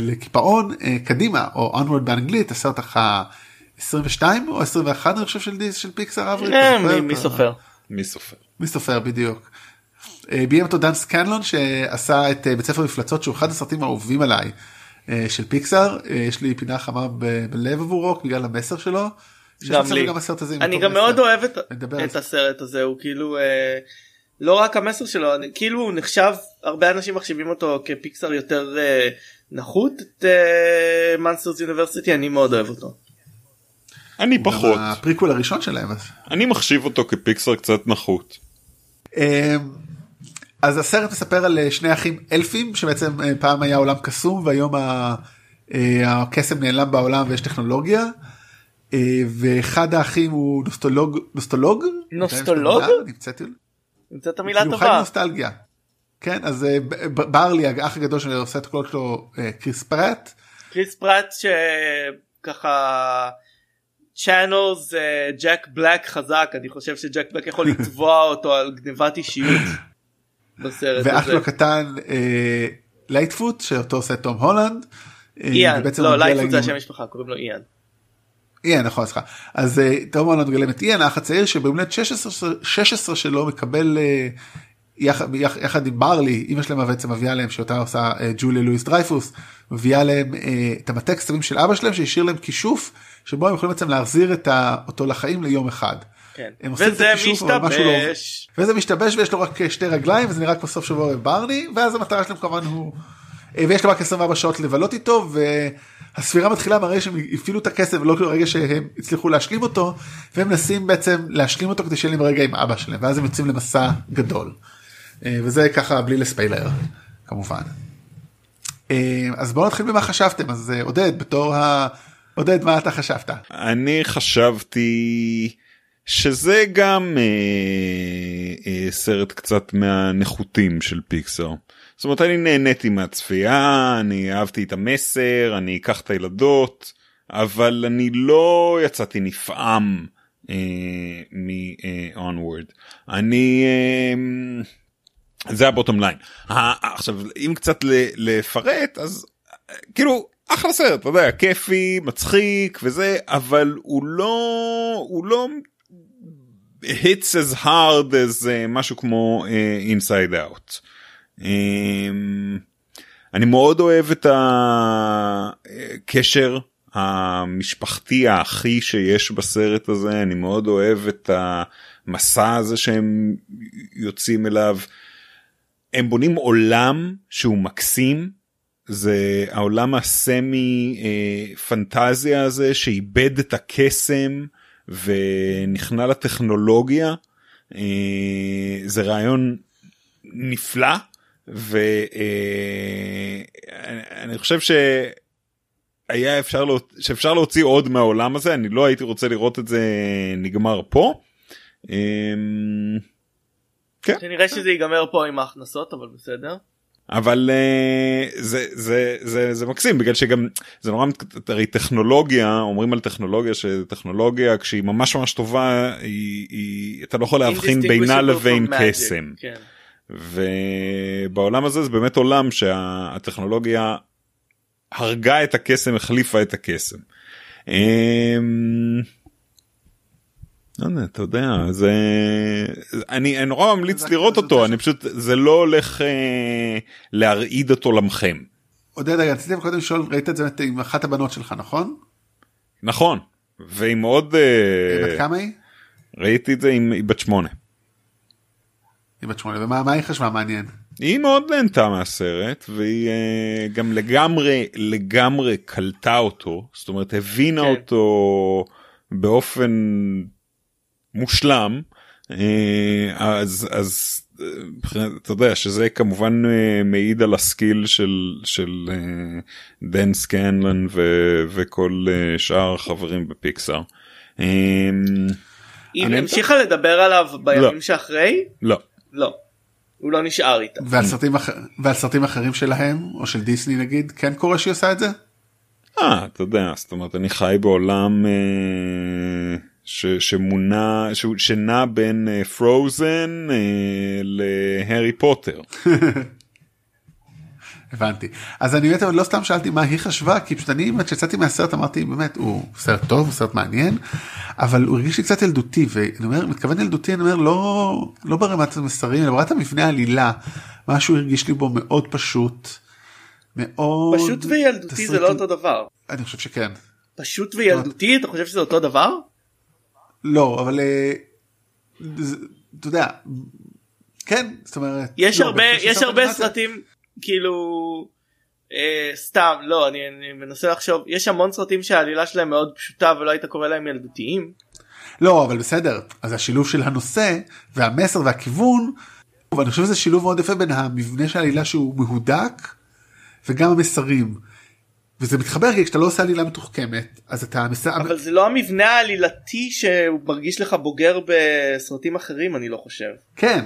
לקיפאון אה, קדימה או Onward באנגלית הסרט ה-22 או 21 אני חושב של דיס של פיקסר אברי. מי- מי סופר? מי סופר? מי סופר בדיוק. אה, ביים אותו דן סקנלון שעשה את אה, בית ספר מפלצות שהוא אחד הסרטים האהובים עליי אה, של פיקסאר אה, יש לי פינה חמה ב- בלב עבורו בגלל המסר שלו. גם לי. שגם הסרט הזה אני גם מסר. מאוד אוהב את, את זה. הסרט הזה הוא כאילו אה, לא רק המסר שלו אני, כאילו הוא נחשב הרבה אנשים מחשיבים אותו כפיקסר יותר אה, נחות את Monsters University אני מאוד אוהב אותו. אני גם פחות הפריקוול הראשון שלהם. אז. אני מחשיב אותו כפיקסר קצת נחות. אה, אז הסרט מספר על אה, שני אחים אלפים שבעצם אה, פעם היה עולם קסום והיום אה, הקסם נעלם בעולם ויש טכנולוגיה. ואחד האחים הוא נוסטולוג נוסטולוג נוסטולוג? נמצאתי נמצאת המילה כאילו, הוא חי טובה. נוסטלגיה. כן אז בארלי האח הגדול שעושה את הקול שלו קריס פרט קריס פרט שככה channels ג'ק בלק חזק אני חושב שג'ק בלק יכול לתבוע אותו על גניבת אישיות בסרט ואח. לו קטן אה, לייטפוט שאותו עושה תום הולנד. אה, איאן לא לייטפוט זה השם משפחה קוראים לו איאן. איאן נכון סליחה אז אה, תום הולנד מגלם את איאן האח הצעיר הולדת 16 16 שלו מקבל אה, יחד, יח- יחד עם ברלי אמא שלהם בעצם מביאה להם שאותה עושה אה, ג'וליה לואיס דרייפוס מביאה להם אה, את המטה כספים של אבא שלהם שהשאיר להם כישוף שבו הם יכולים בעצם להחזיר את ה, אותו לחיים ליום אחד. כן. וזה הכישוף, לא. משתבש. וזה משתבש ויש לו רק שתי רגליים וזה נראה כמו סוף שבוע בברני ואז המטרה שלהם כמובן הוא אה, ויש לו רק 24 שעות לבלות איתו והספירה מתחילה מהרגע שהם הפעילו את הכסף ולא ברגע שהם הצליחו להשלים אותו והם מנסים בעצם להשלים אותו כדי שיהיה להם רגע עם אבא שלהם ואז הם יוצאים למסע גדול. אה, וזה ככה בלי לספיילר כמובן. אה, אז בואו נתחיל במה חשבתם אז עודד בתור ה... עודד מה אתה חשבת? אני חשבתי שזה גם אה, אה, סרט קצת מהנחותים של פיקסר. זאת אומרת אני נהניתי מהצפייה אני אהבתי את המסר אני אקח את הילדות אבל אני לא יצאתי נפעם אה, מ-onward אני אה, זה הבוטום ליין עכשיו אם קצת לפרט אז אה, כאילו אחלה סרט אתה יודע כיפי מצחיק וזה אבל הוא לא הוא לא hits as hard as uh, משהו כמו uh, inside out. Um, אני מאוד אוהב את הקשר המשפחתי האחי שיש בסרט הזה אני מאוד אוהב את המסע הזה שהם יוצאים אליו. הם בונים עולם שהוא מקסים זה העולם הסמי אה, פנטזיה הזה שאיבד את הקסם ונכנע לטכנולוגיה אה, זה רעיון נפלא ואני אה, חושב שהיה אפשר לה, שאפשר להוציא עוד מהעולם הזה אני לא הייתי רוצה לראות את זה נגמר פה. אה, כן. שנראה שזה ייגמר פה עם ההכנסות אבל בסדר. אבל uh, זה זה זה זה מקסים בגלל שגם זה נורא הרי טכנולוגיה אומרים על טכנולוגיה שטכנולוגיה כשהיא ממש ממש טובה היא, היא אתה לא יכול להבחין בינה לבין קסם. כן. ובעולם הזה זה באמת עולם שהטכנולוגיה הרגה את הקסם החליפה את הקסם. אתה יודע, זה... אני נורא ממליץ לראות אותו, אני פשוט, זה לא הולך אה, להרעיד את עולמכם. עודד, רגע, רציתי קודם לשאול, ראית את זה עם אחת הבנות שלך, נכון? נכון, ועם עוד... אה, בת כמה היא? ראיתי את זה עם בת שמונה. היא בת שמונה, ומה היא חשבה מעניין? היא מאוד נהנתה מהסרט והיא גם לגמרי לגמרי קלטה אותו זאת אומרת הבינה כן. אותו באופן מושלם uh, אז אז uh, אתה יודע שזה כמובן uh, מעיד על הסקיל של של דן סקנלן ו- וכל שאר החברים בפיקסאר. Um, היא המשיכה לדבר עליו בימים לא. שאחרי? לא. לא. הוא לא נשאר איתה. ועל סרטים, אח... ועל סרטים אחרים שלהם או של דיסני נגיד כן קורה שהיא עושה את זה? אה אתה יודע זאת אומרת אני חי בעולם אה, ש, שמונה ש, שנע בין פרוזן אה, אה, להארי פוטר. הבנתי אז אני באמת לא סתם שאלתי מה היא חשבה כי פשוט אני כשיצאתי מהסרט אמרתי באמת הוא סרט טוב הוא סרט מעניין אבל הוא הרגיש לי קצת ילדותי ואני אומר מתכוון ילדותי אני אומר לא לא ברמת המסרים אלא ברמת המבנה העלילה משהו הרגיש לי בו מאוד פשוט. מאוד פשוט וילדותי זה לא אותו דבר. אני חושב שכן. פשוט וילדותי אתה חושב שזה אותו דבר? לא אבל אה, אתה יודע כן זאת אומרת יש לא, הרבה יש הרבה סרטים כאילו אה, סתם לא אני, אני מנסה לחשוב יש המון סרטים שהעלילה שלהם מאוד פשוטה ולא היית קורא להם ילדותיים. לא אבל בסדר אז השילוב של הנושא והמסר והכיוון ואני חושב שזה שילוב מאוד יפה בין המבנה של העלילה שהוא מהודק וגם המסרים. וזה מתחבר כי כשאתה לא עושה עלילה מתוחכמת אז אתה מסר... אבל זה לא המבנה העלילתי שהוא מרגיש לך בוגר בסרטים אחרים אני לא חושב. כן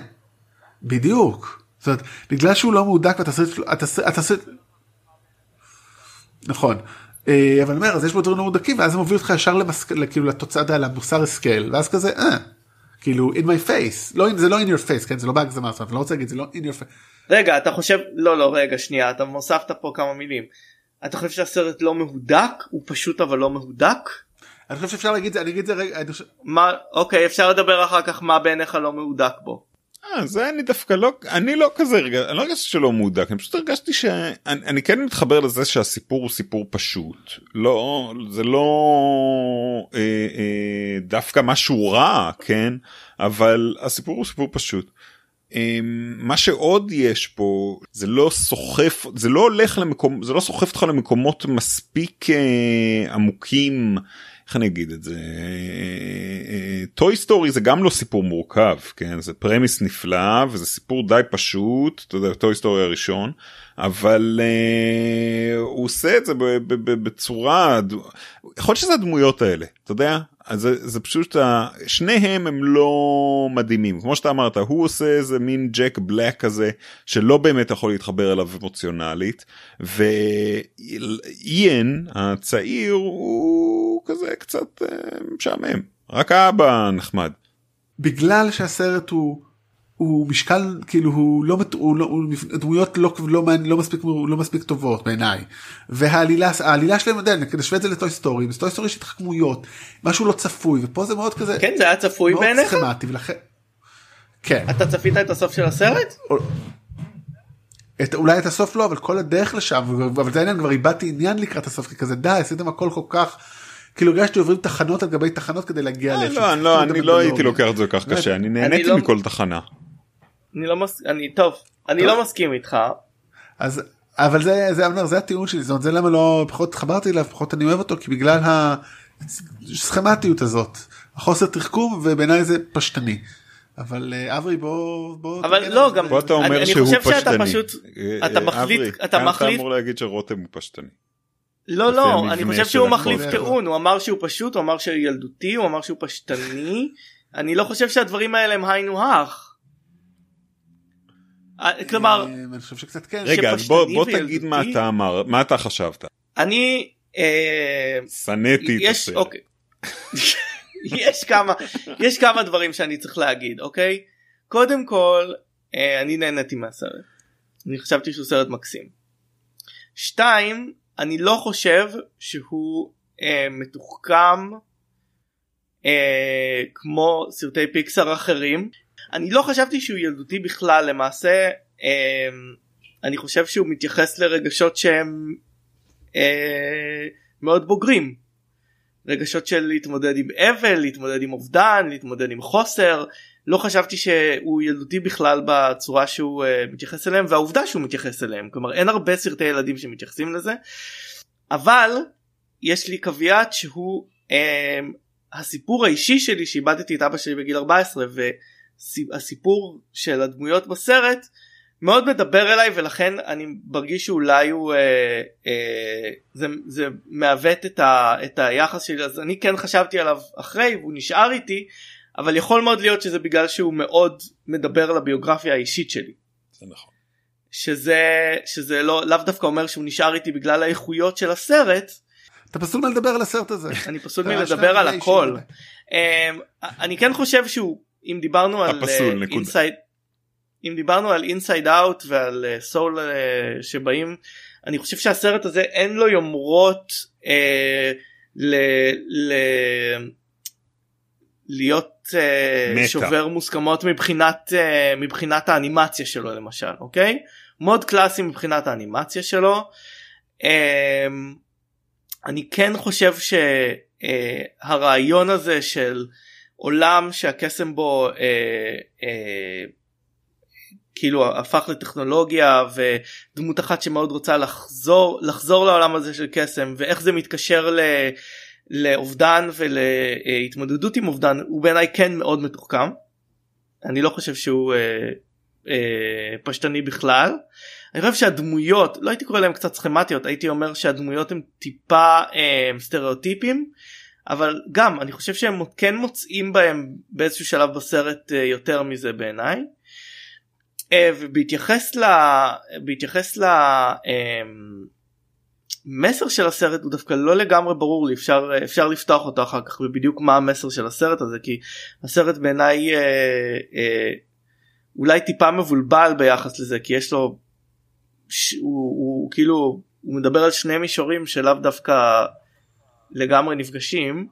בדיוק. זאת אומרת, בגלל שהוא לא מהודק והתסריט שלו, התסריט, נכון. אה, אבל אני אומר, אז יש בו דברים מהודקים ואז זה מוביל אותך ישר למסק... כאילו לתוצאה, למוסר השכל, ואז כזה, אה, כאילו, in my face, לא, זה לא in your face, כן, זה לא בהגזמה, זאת אומרת, אני לא רוצה להגיד, זה לא in your face. רגע, אתה חושב, לא, לא, רגע, שנייה, אתה הוספת פה כמה מילים. אתה חושב שהסרט לא מהודק? הוא פשוט אבל לא מהודק? אני חושב שאפשר להגיד את זה, אני אגיד את זה רגע. חושב... מה, אוקיי, אפשר לדבר אחר כך מה בעיניך לא מהודק בו. אה, זה אני דווקא לא אני לא כזה רגע אני לא הרגשתי שלא מודק אני פשוט הרגשתי שאני אני כן מתחבר לזה שהסיפור הוא סיפור פשוט לא זה לא אה, אה, דווקא משהו רע כן אבל הסיפור הוא סיפור פשוט. אה, מה שעוד יש פה זה לא סוחף זה לא הולך למקום זה לא סוחף אותך למקומות מספיק אה, עמוקים. איך אני אגיד את זה? Toy Story זה גם לא סיפור מורכב כן? זה premise נפלא וזה סיפור די פשוט אתה יודע Toy Story הראשון אבל אה, הוא עושה את זה בצורה יכול להיות שזה הדמויות האלה אתה יודע אז זה, זה פשוט שניהם הם לא מדהימים כמו שאתה אמרת הוא עושה איזה מין ג'ק בלק כזה שלא באמת יכול להתחבר אליו אמוציונלית ואיאן הצעיר הוא כזה קצת אה, משעמם רק האבא נחמד. בגלל שהסרט הוא הוא משקל כאילו הוא לא הוא לא הוא דמויות לא לא לא מספיק לא מספיק טובות בעיניי והעלילה העלילה שלהם יודע נשווה את זה ל Toy Story ב Toy Story יש התחכמויות משהו לא צפוי ופה זה מאוד כזה כן זה היה צפוי בעיניך ולכן. כן אתה צפית את הסוף של הסרט? את, אולי את הסוף לא אבל כל הדרך לשם אבל זה העניין כבר איבדתי עניין לקראת הסוף כי כזה די עשיתם הכל כל כך. כאילו הרגשתי עוברים תחנות על גבי תחנות כדי להגיע לאיפה. לא, לא, אני לא הייתי לוקח את זה כל כך קשה, אני נהניתי לא- מכל תחנה. אני לא מס... אני טוב, אני לא מסכים איתך. אז אבל זה זה אמר זה הטיעון שלי זאת אומרת זה למה לא פחות חברתי אליו פחות אני אוהב אותו כי בגלל הסכמטיות הזאת החוסר תחכום ובעיניי זה פשטני. אבל אה, אברי בוא בוא אבל לא גם פה אתה אומר אני, שהוא אני חושב שאתה פשוט אה, אתה מחליט אתה מחליט אתה אמור להגיד שרותם הוא פשטני. לא לא אני חושב שהוא מחליף טיעון הוא אמר שהוא פשוט הוא אמר שהוא ילדותי הוא אמר שהוא פשטני אני לא חושב שהדברים האלה הם היינו הך. אה, כלומר אני חושב שקצת כן. רגע אז בוא בוא תגיד מה. אתה אמר מה אתה חשבת אני אה, שנאתי את יש הסרט. אוקיי יש כמה יש כמה דברים שאני צריך להגיד אוקיי קודם כל אה, אני נהניתי מהסרט אני חשבתי שהוא סרט מקסים. שתיים אני לא חושב שהוא אה, מתוחכם אה, כמו סרטי פיקסאר אחרים אני לא חשבתי שהוא ילדותי בכלל למעשה אה, אני חושב שהוא מתייחס לרגשות שהם אה, מאוד בוגרים. רגשות של להתמודד עם אבל, להתמודד עם אובדן, להתמודד עם חוסר. לא חשבתי שהוא ילדותי בכלל בצורה שהוא uh, מתייחס אליהם והעובדה שהוא מתייחס אליהם כלומר אין הרבה סרטי ילדים שמתייחסים לזה אבל יש לי קביעת שהוא um, הסיפור האישי שלי שאיבדתי את אבא שלי בגיל 14 והסיפור של הדמויות בסרט מאוד מדבר אליי ולכן אני מרגיש שאולי הוא אה, אה, זה, זה מעוות את, ה, את היחס שלי אז אני כן חשבתי עליו אחרי והוא נשאר איתי אבל יכול מאוד להיות שזה בגלל שהוא מאוד מדבר לביוגרפיה האישית שלי זה נכון. שזה שזה לא לאו דווקא אומר שהוא נשאר איתי בגלל האיכויות של הסרט אתה פסול מלדבר על הסרט הזה. אני פסול מלדבר על הכל. אמ, אני כן חושב שהוא אם דיברנו על Soul, אה. Inside אם דיברנו על Inside Out ועל Soul שבאים אני חושב שהסרט הזה אין לו יומרות אה, ל, ל, להיות מטה. שובר מוסכמות מבחינת אה, מבחינת האנימציה שלו למשל אוקיי מאוד קלאסי מבחינת האנימציה שלו. אה, אני כן חושב שהרעיון הזה של עולם שהקסם בו אה, אה, כאילו הפך לטכנולוגיה ודמות אחת שמאוד רוצה לחזור לחזור לעולם הזה של קסם ואיך זה מתקשר ל, לאובדן ולהתמודדות עם אובדן הוא בעיניי כן מאוד מתוחכם. אני לא חושב שהוא אה, אה, פשטני בכלל. אני חושב שהדמויות לא הייתי קורא להם קצת סכמטיות הייתי אומר שהדמויות הם טיפה אה, סטריאוטיפים אבל גם אני חושב שהם כן מוצאים בהם באיזשהו שלב בסרט אה, יותר מזה בעיניי. אה, ובהתייחס ל... בהתייחס ל... אה, מסר של הסרט הוא דווקא לא לגמרי ברור לי אפשר אפשר לפתוח אותו אחר כך ובדיוק מה המסר של הסרט הזה כי הסרט בעיניי אה, אה, אולי טיפה מבולבל ביחס לזה כי יש לו ש, הוא, הוא כאילו הוא מדבר על שני מישורים שלאו דווקא לגמרי נפגשים.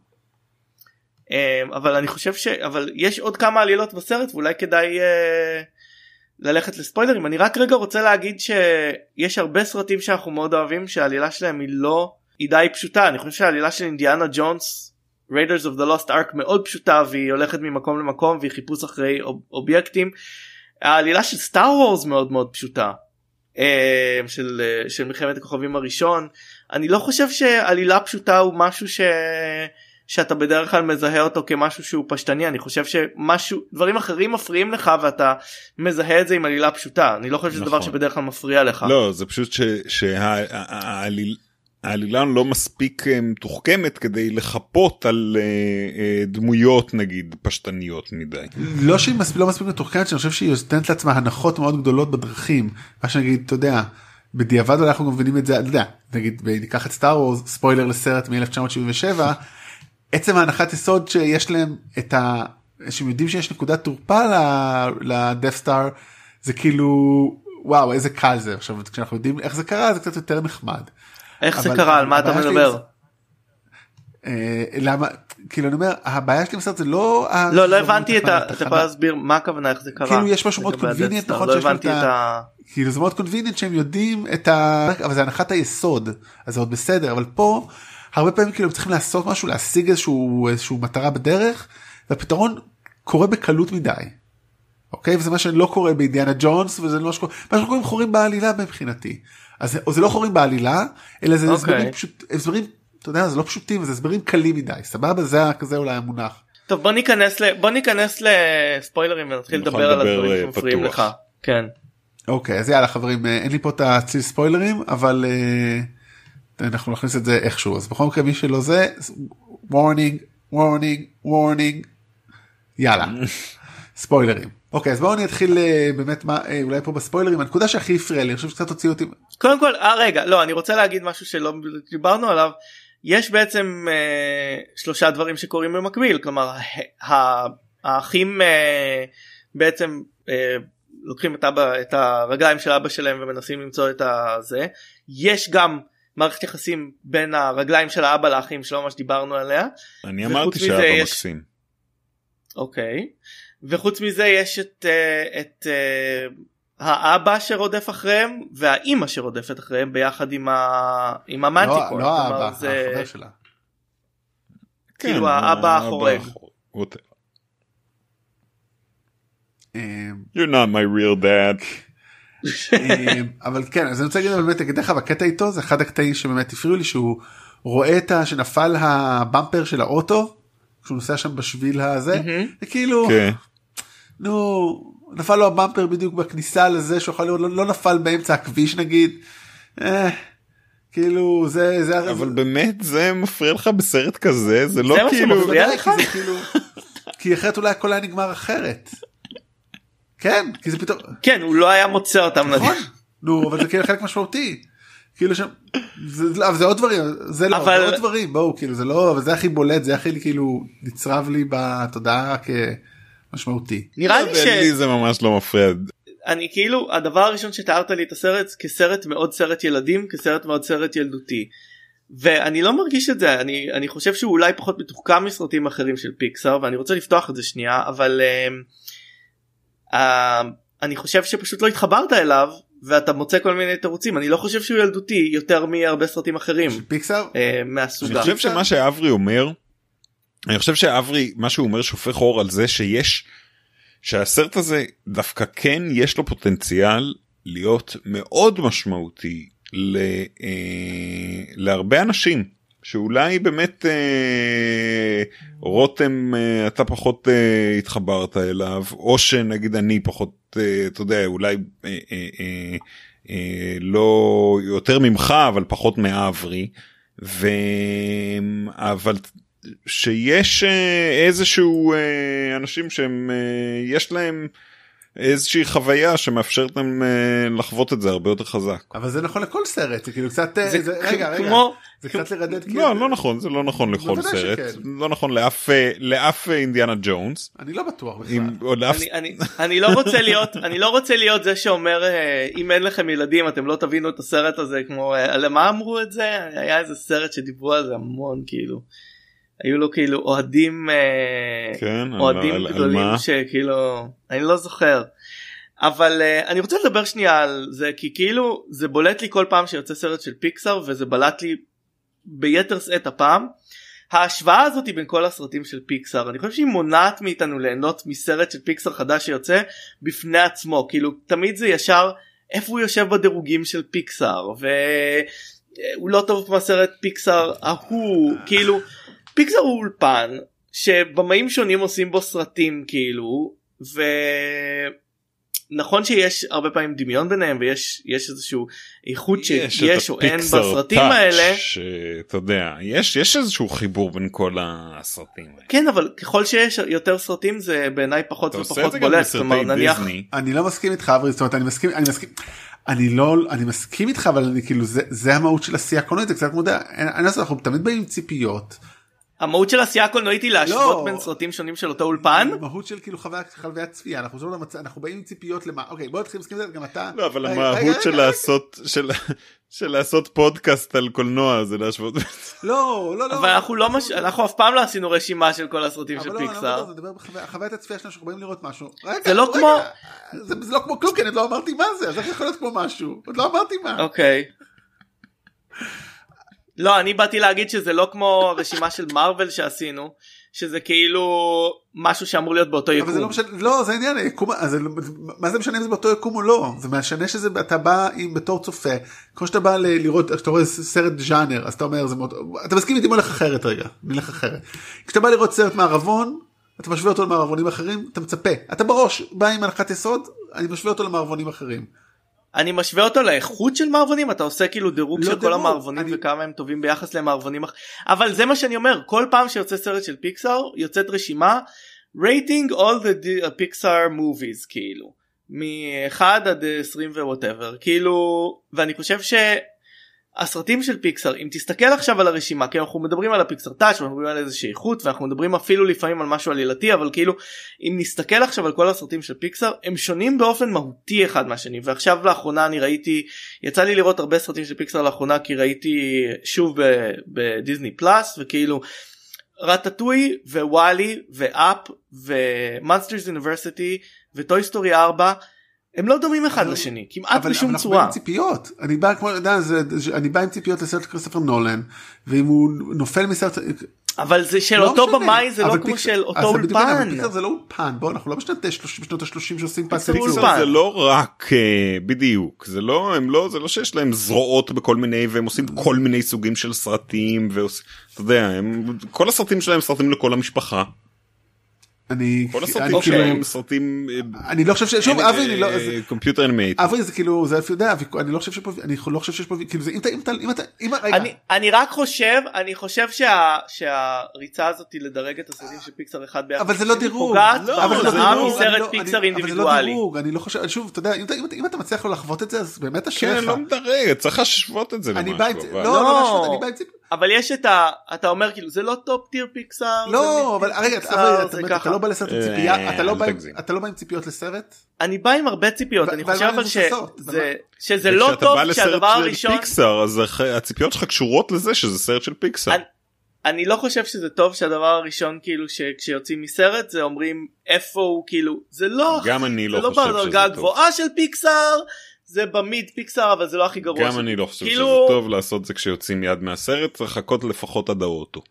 אה, אבל אני חושב ש... אבל יש עוד כמה עלילות בסרט ואולי כדאי אה, ללכת לספוילרים. אני רק רגע רוצה להגיד שיש הרבה סרטים שאנחנו מאוד אוהבים שהעלילה שלהם היא לא היא די פשוטה. אני חושב שהעלילה של אינדיאנה ג'ונס Raiders of the Lost Ark מאוד פשוטה והיא הולכת ממקום למקום והיא חיפוש אחרי אוב, אובייקטים. העלילה של סטאר וורס מאוד מאוד פשוטה של, אה, של מלחמת הכוכבים הראשון אני לא חושב שעלילה פשוטה הוא משהו ש... שאתה בדרך כלל מזהה אותו כמשהו שהוא פשטני אני חושב שמשהו דברים אחרים מפריעים לך ואתה מזהה את זה עם עלילה פשוטה אני לא חושב שזה דבר נכון. שבדרך כלל מפריע לך. לא זה פשוט שהעלילה לא מספיק אה, מתוחכמת כדי לחפות על אה, אה, דמויות נגיד פשטניות מדי. לא שהיא מספיק לא מספיק מתוחכמת שאני חושב שהיא נותנת לעצמה הנחות מאוד גדולות בדרכים מה שנגיד אתה יודע בדיעבד אנחנו גם מבינים את זה אתה יודע נגיד ניקח את סטאר וורס ספוילר לסרט מ-1977 עצם ההנחת יסוד שיש להם את ה... שהם יודעים שיש נקודת תורפה לדף סטאר זה כאילו וואו איזה קל זה עכשיו כשאנחנו יודעים איך זה קרה זה קצת יותר נחמד. איך זה קרה על מה אתה מדבר? אה, למה כאילו אני אומר הבעיה שלי בסרט זה לא לא לא הבנתי את ה... אתה יכול להסביר מה הכוונה איך זה קרה? כאילו יש משהו מאוד Star, נכון, לא שיש את ה... כאילו זה מאוד קונביניאנט שהם יודעים את ה... אבל זה הנחת היסוד אז זה עוד בסדר אבל פה הרבה פעמים כאילו הם צריכים לעשות משהו להשיג איזשהו איזשהו מטרה בדרך והפתרון קורה בקלות מדי. אוקיי וזה מה שלא קורה באינדיאנה ג'ונס וזה לא מה שקורה מה שקורה עם חורים בעלילה מבחינתי אז זה- או זה לא חורים בעלילה אלא זה אוקיי. הסברים פשוט הסברים אתה יודע זה לא פשוטים זה הסברים קלים מדי סבבה זה כזה אולי המונח. טוב בוא ניכנס ל... בוא ניכנס לספוילרים ונתחיל נוכל לדבר על הדברים אה, שמפריעים. לך. כן. אוקיי אז יאללה חברים אה, אין לי פה את הצליל ספוילרים אבל אה, אנחנו נכניס את זה איכשהו אז בכל מקרה מי שלא זה warning warning warning יאללה ספוילרים אוקיי אז בואו אני אתחיל אה, באמת מה אה, אולי פה בספוילרים. הנקודה שהכי הפריע לי אני חושב שקצת הוציאו אותי קודם כל אה, רגע לא אני רוצה להגיד משהו שלא דיברנו עליו. יש בעצם אה, שלושה דברים שקורים במקביל. כלומר ה- ה- האחים אה, בעצם אה, לוקחים את אבא את הרגליים של אבא שלהם ומנסים למצוא את הזה. יש גם מערכת יחסים בין הרגליים של האבא לאחים שלא ממש דיברנו עליה. אני אמרתי מזה שאבא יש- מקסים. אוקיי וחוץ מזה יש את אה, את אה, האבא שרודף אחריהם והאימא שרודפת אחריהם ביחד עם ה... עם לא המנטיקור. לא האבא זה... החבר שלה. כאילו כן, האבא החורג. אה, You're not my real dad. אה, אבל כן אז אני רוצה להגיד באמת אגיד לך בקטע איתו זה אחד הקטעים שבאמת הפריעו לי שהוא רואה את ה... שנפל הבמפר של האוטו כשהוא נוסע שם בשביל הזה. וכאילו כן. נו נפל לו הבמפר בדיוק בכניסה לזה שהוא יכול לראות לא, לא נפל באמצע הכביש נגיד. אה, כאילו זה זה אבל באמת זה מפריע לך בסרט כזה זה לא זה כאילו בוודאי, לך? כי זה כאילו כי אחרת אולי הכל היה נגמר אחרת. כן כי זה פתאום כן הוא לא היה מוצא אותם. נכון נו אבל זה כאילו חלק משמעותי. כאילו שם זה, לא, אבל זה עוד דברים זה לא אבל- זה עוד דברים בואו כאילו זה לא אבל זה הכי בולט זה הכי כאילו נצרב לי בתודעה כמשמעותי. נראה לי לי זה ממש לא מפריע. שאני כאילו הדבר הראשון שתיארת לי את הסרט כסרט מאוד סרט ילדים כסרט מאוד סרט ילדותי. ואני לא מרגיש את זה אני אני חושב שהוא אולי פחות מתוחכם מסרטים אחרים של פיקסאר ואני רוצה לפתוח את זה שנייה אבל uh, uh, אני חושב שפשוט לא התחברת אליו ואתה מוצא כל מיני תירוצים אני לא חושב שהוא ילדותי יותר מהרבה סרטים אחרים של פיקסאר uh, מהסוג אני חושב שמה שאברי אומר אני חושב שאברי מה שהוא אומר שופך אור על זה שיש שהסרט הזה דווקא כן יש לו פוטנציאל להיות מאוד משמעותי ל, אה, להרבה אנשים שאולי באמת אה, רותם אה, אתה פחות אה, התחברת אליו או שנגיד אני פחות אה, אתה יודע אולי אה, אה, אה, אה, לא יותר ממך אבל פחות מאברי. ו... אבל שיש אה, איזשהו אה, אנשים שהם אה, יש להם איזושהי חוויה שמאפשרת להם לחוות את זה הרבה יותר חזק. אבל זה נכון לכל סרט זה כאילו קצת זה זה- רגע רגע כמו זה קצת לרדד כאילו לא לא נכון זה לא נכון לכל סרט שכן. לא נכון לאף לאף אינדיאנה ג'ונס אני לא בטוח בכלל. עם- לאף אני, אני, אני לא רוצה להיות אני לא רוצה להיות זה שאומר אם אין לכם ילדים אתם לא תבינו את הסרט הזה כמו למה אמרו את זה היה איזה סרט שדיברו על זה המון כאילו. היו לו כאילו אוהדים אה, כן, על- אוהדים על- על גדולים מה? שכאילו אני לא זוכר. אבל uh, אני רוצה לדבר שנייה על זה כי כאילו זה בולט לי כל פעם שיוצא סרט של פיקסאר וזה בלט לי ביתר שאת הפעם. ההשוואה הזאת בין כל הסרטים של פיקסאר אני חושב שהיא מונעת מאיתנו ליהנות מסרט של פיקסאר חדש שיוצא בפני עצמו כאילו תמיד זה ישר איפה הוא יושב בדירוגים של פיקסאר והוא לא טוב כמו הסרט פיקסאר ההוא כאילו פיקסאר הוא אולפן שבמאים שונים עושים בו סרטים כאילו ונכון שיש הרבה פעמים דמיון ביניהם ויש יש איזשהו איכות שיש או אין בסרטים טאץ' האלה שאתה יודע יש יש איזשהו חיבור בין כל הסרטים האלה. כן אבל ככל שיש יותר סרטים זה בעיניי פחות אתה עושה את ופחות זה גם בולט כלומר בסרטי נניח דיסני. אני לא מסכים איתך אברי זאת אומרת אני מסכים אני מסכים אני לא אני מסכים איתך אבל אני כאילו זה זה המהות של עשייה קולנועית זה קצת יודע אין אין לעשות, אנחנו תמיד באים עם ציפיות. המהות של עשייה קולנועית היא להשוות לא. בין סרטים שונים של אותו אולפן המהות של כאילו חוויית צפייה אנחנו חושבים למצ... אנחנו באים עם ציפיות למה אוקיי בוא נתחיל להסכים עם זה גם אתה. לא אבל המהות של. לעשות של של לעשות פודקאסט על קולנוע זה להשוות. לא לא לא. אבל אנחנו לא מש... אנחנו אף פעם לא עשינו רשימה של כל הסרטים של אבל לא, אני לא פיקסאר. מדבר בחוויה- חוויית הצפייה שלנו שאנחנו באים לראות משהו. רגע, זה לא רגע, כמו- זה זה לא כמו כלום כי אני עוד לא אמרתי מה זה אז איך יכול להיות כמו משהו עוד לא אמרתי מה. אוקיי. לא אני באתי להגיד שזה לא כמו הרשימה של מארוול שעשינו שזה כאילו משהו שאמור להיות באותו אבל זה לא יקום. משנה לא זה העניין היקום אז זה מה זה משנה אם זה באותו יקום או לא זה משנה שזה אתה בא עם בתור צופה כמו שאתה בא ל- לראות כשאתה רואה סרט ז'אנר אז אתה אומר זה מאוד אתה מסכים איתי נלך אחרת רגע נלך אחרת כשאתה בא לראות סרט מערבון אתה משווה אותו למערבונים אחרים אתה מצפה אתה בראש בא עם הנחת יסוד אני משווה אותו למערבונים אחרים. אני משווה אותו לאיכות של מערבונים אתה עושה כאילו דירוג לא של כל דירוג, המערבונים אני- וכמה הם טובים ביחס למערבונים אבל זה מה שאני אומר כל פעם שיוצא סרט של פיקסאר יוצאת רשימה rating all the di- Pixar movies כאילו. מ-1 עד 20 ו whatever כאילו ואני חושב שהסרטים של פיקסאר אם תסתכל עכשיו על הרשימה כי אנחנו מדברים על ה Pixar touch אנחנו מדברים על איזושהי איכות ואנחנו מדברים אפילו לפעמים על משהו עלילתי אבל כאילו אם נסתכל עכשיו על כל הסרטים של פיקסאר הם שונים באופן מהותי אחד מהשני. ועכשיו לאחרונה אני ראיתי יצא לי לראות הרבה סרטים של פיקסאר לאחרונה כי ראיתי שוב ב Disney Plus וכאילו רטטוי ו WALL-E ו Up ו Monsters University ו Toy Story 4 הם לא דומים אחד אבל- לשני כמעט אבל בשום אנחנו צורה. באים עם ציפיות אני בא כמו יודע, זה, זה, אני בא עם ציפיות לסרט כריסטופר נולן ואם הוא נופל מסרט אבל זה של לא אותו במאי זה לא אבל כמו של אותו אבל אולפן. זה לא אולפן בוא אנחנו לא בשנות ה- בשנות ה-30 שעושים פיקסאר פס אולפן. זה לא רק אה, בדיוק זה לא הם לא זה לא שיש להם זרועות בכל מיני והם עושים כל מיני סוגים של סרטים ועוש... אתה יודע הם כל הסרטים שלהם סרטים לכל המשפחה אני כל אני הסרטים כאילו שלהם סרטים אני לא חושב ש... שוב אבי אני לא זה- קומפיוטר אנימייט אבי זה כאילו זה אתה יודע אני לא חושב שפה אני לא חושב שיש פה כאילו זה אם אתה אם אתה אם אתה אם אני, אני רק חושב אני חושב שה, שהריצה הזאת היא לדרג את הסרטים של פיקסאר אחד ביחד. אבל זה לא דירוג, לא, אבל זה לא דירוג, מסרט אני לא- אני- זה לא אינדיבידואלי. אני לא חושב שוב אתה יודע אם אתה- מצליח לו לחוות את זה אז באמת כן אשריך. לא מדרג צריך להשוות את זה אני בא עם לא אבל- לא לא. יש את ה... אתה אומר כאילו זה לא טופ טיר פיקסאר. לא זה אבל רגע אתה זה לא בא לסרט עם אה, ציפייה אתה לא אל בא עם- תגזים. אתה לא בא עם ציפיות לסרט אני בא עם הרבה ציפיות אני חושב אבל? שזה לא טוב בא לסרט שהדבר של הראשון פיקסאר אז הציפיות שלך קשורות לזה שזה סרט של פיקסאר. אני- לא חושב שזה טוב שהדבר הראשון כאילו שכשיוצאים מסרט זה אומרים איפה הוא כאילו זה לא גם אני לא זה לא חושב בדרגה שזה טוב. הגבוהה של פיקסאר זה במיד פיקסאר אבל זה לא הכי גרוע גם אני לא חושב שזה כאילו- טוב לעשות זה כשיוצאים מיד מהסרט צריך לחכות לפחות עד האוטו.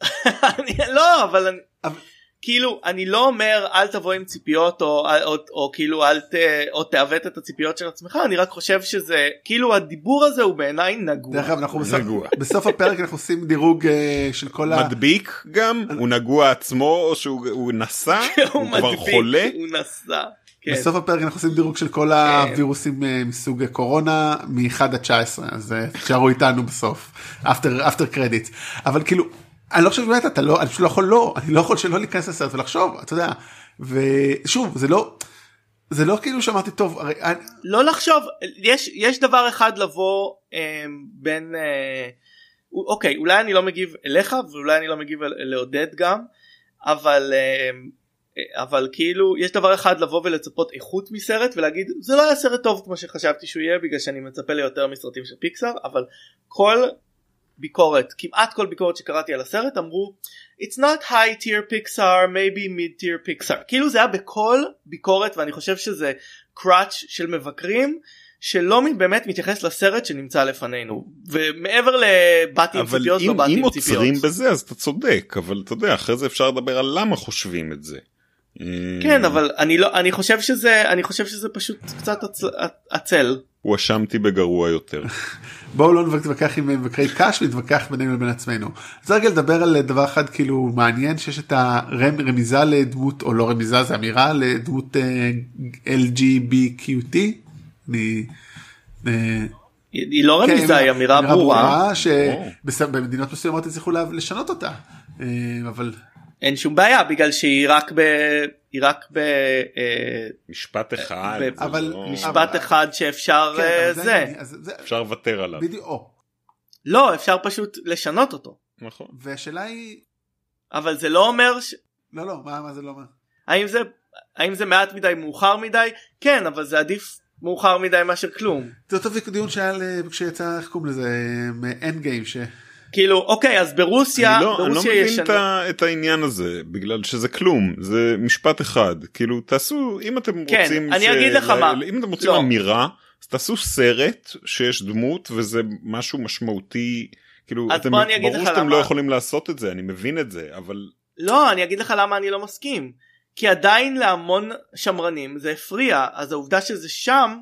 אני- לא אבל אני כאילו אני לא אומר אל תבוא עם ציפיות או, או, או, או כאילו אל ת, או תעוות את הציפיות של עצמך אני רק חושב שזה כאילו הדיבור הזה הוא בעיניי נגוע. דרך אגב אנחנו בסוף- נגוע. בסוף הפרק אנחנו עושים דירוג אה, של כל ה... מדביק גם הוא נגוע עצמו או שהוא הוא נסע הוא הוא כבר מדביק, חולה. הוא נסע. כן. בסוף הפרק אנחנו עושים דירוג של כל הווירוסים אה, מסוג קורונה מ-1 עד 19 אז אה, תשארו איתנו בסוף after after credit אבל כאילו אני לא חושב באמת אתה לא אני פשוט לא יכול לא אני לא יכול שלא להיכנס לסרט ולחשוב אתה יודע. ושוב זה לא זה לא כאילו שאמרתי טוב הרי אני- לא לחשוב יש יש דבר אחד לבוא אה, בין אה, אוקיי אולי אני לא מגיב אליך ואולי אני לא מגיב אל- לעודד גם אבל אה, אבל כאילו יש דבר אחד לבוא ולצפות איכות מסרט ולהגיד זה לא היה סרט טוב כמו שחשבתי שהוא יהיה בגלל שאני מצפה ליותר מסרטים של פיקסאר אבל כל ביקורת כמעט כל ביקורת שקראתי על הסרט אמרו it's not high tier pixar maybe mid tier pixar כאילו זה היה בכל ביקורת ואני חושב שזה קראץ' של מבקרים שלא באמת מתייחס לסרט שנמצא לפנינו ומעבר לבאתי עם אבל ציפיות אם, לא באתי אם עם עוצרים ציפיות. בזה אז אתה צודק אבל אתה יודע אחרי זה אפשר לדבר על למה חושבים את זה. כן אה, אבל אני לא אני חושב שזה אני חושב שזה פשוט קצת עצ- עצל. הואשמתי בגרוע יותר. בואו לא נתווכח עם מבקרי קאש נתווכח בינינו לבין עצמנו. אז רגע לדבר על דבר אחד כאילו מעניין שיש את הרמיזה לדמות או לא רמיזה זה אמירה לדמות אה, LGBQT. אני, אה, היא היא לא כן, רמיזה היא אמירה ברורה שבמדינות מסוימות הצליחו לשנות אותה אבל אין שום בעיה בגלל שהיא רק ב... היא רק ב... אה, משפט אחד ב- זה אבל- לא- משפט אחד שאפשר כן, אה, אבל זה אז זה אפשר לוותר עליו. בדיוק. לא אפשר פשוט לשנות אותו נכון. והשאלה היא אבל זה לא אומר ש... לא לא מה מה זה לא אומר. האם זה האם זה מעט מדי מאוחר מדי כן אבל זה עדיף מאוחר מדי מאשר כלום זה אותו דיון שהיה כשיצא איך קוראים לזה אנד גיים ש... כאילו אוקיי אז ברוסיה אני לא, אני לא ברוסיה מבין ישנו- את, העניין הזה בגלל שזה כלום זה משפט אחד כאילו תעשו אם אתם כן, רוצים אני אגיד לך מה. אם אתם רוצים לא. אמירה אז תעשו סרט שיש דמות וזה משהו משמעותי כאילו אתם ברור שאתם למה. לא יכולים לעשות את זה אני מבין את זה אבל לא אני אגיד לך למה אני לא מסכים כי עדיין להמון שמרנים זה הפריע אז העובדה שזה שם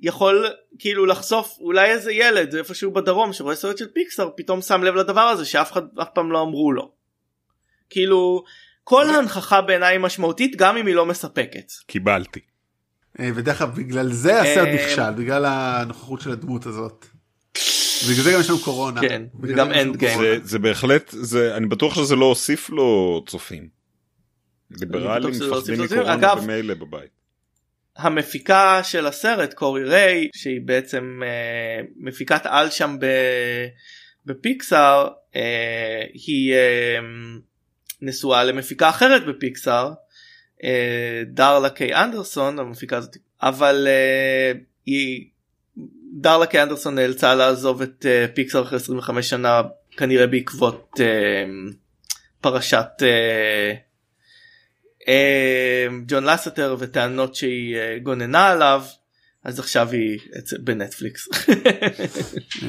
יכול כאילו לחשוף אולי איזה ילד איפשהו בדרום שרואה סרט של פיקסאר פתאום שם לב לדבר הזה שאף אחד אף פעם לא אמרו לו. כאילו כל הנכחה בעיניי היא משמעותית גם אם היא לא מספקת. קיבלתי. אה, ודרך אגב בגלל זה הסרט אה, נכשל בגלל הנוכחות של הדמות הזאת. בגלל זה גם יש לנו קורונה. כן, וגם Endgame. קורונה. זה, זה בהחלט זה אני בטוח שזה לא הוסיף לו צופים. ליברלים להוסיף מפחדים. מקורונה במילא בבית. המפיקה של הסרט קורי ריי שהיא בעצם אה, מפיקת על שם ב, בפיקסאר אה, היא אה, נשואה למפיקה אחרת בפיקסאר אה, דרלה קיי אנדרסון המפיקה הזאת אבל אה, היא דרלה קיי אנדרסון נאלצה לעזוב את אה, פיקסאר אחרי 25 שנה כנראה בעקבות אה, פרשת אה, ג'ון לסטר וטענות שהיא אה, גוננה עליו אז עכשיו היא בנטפליקס.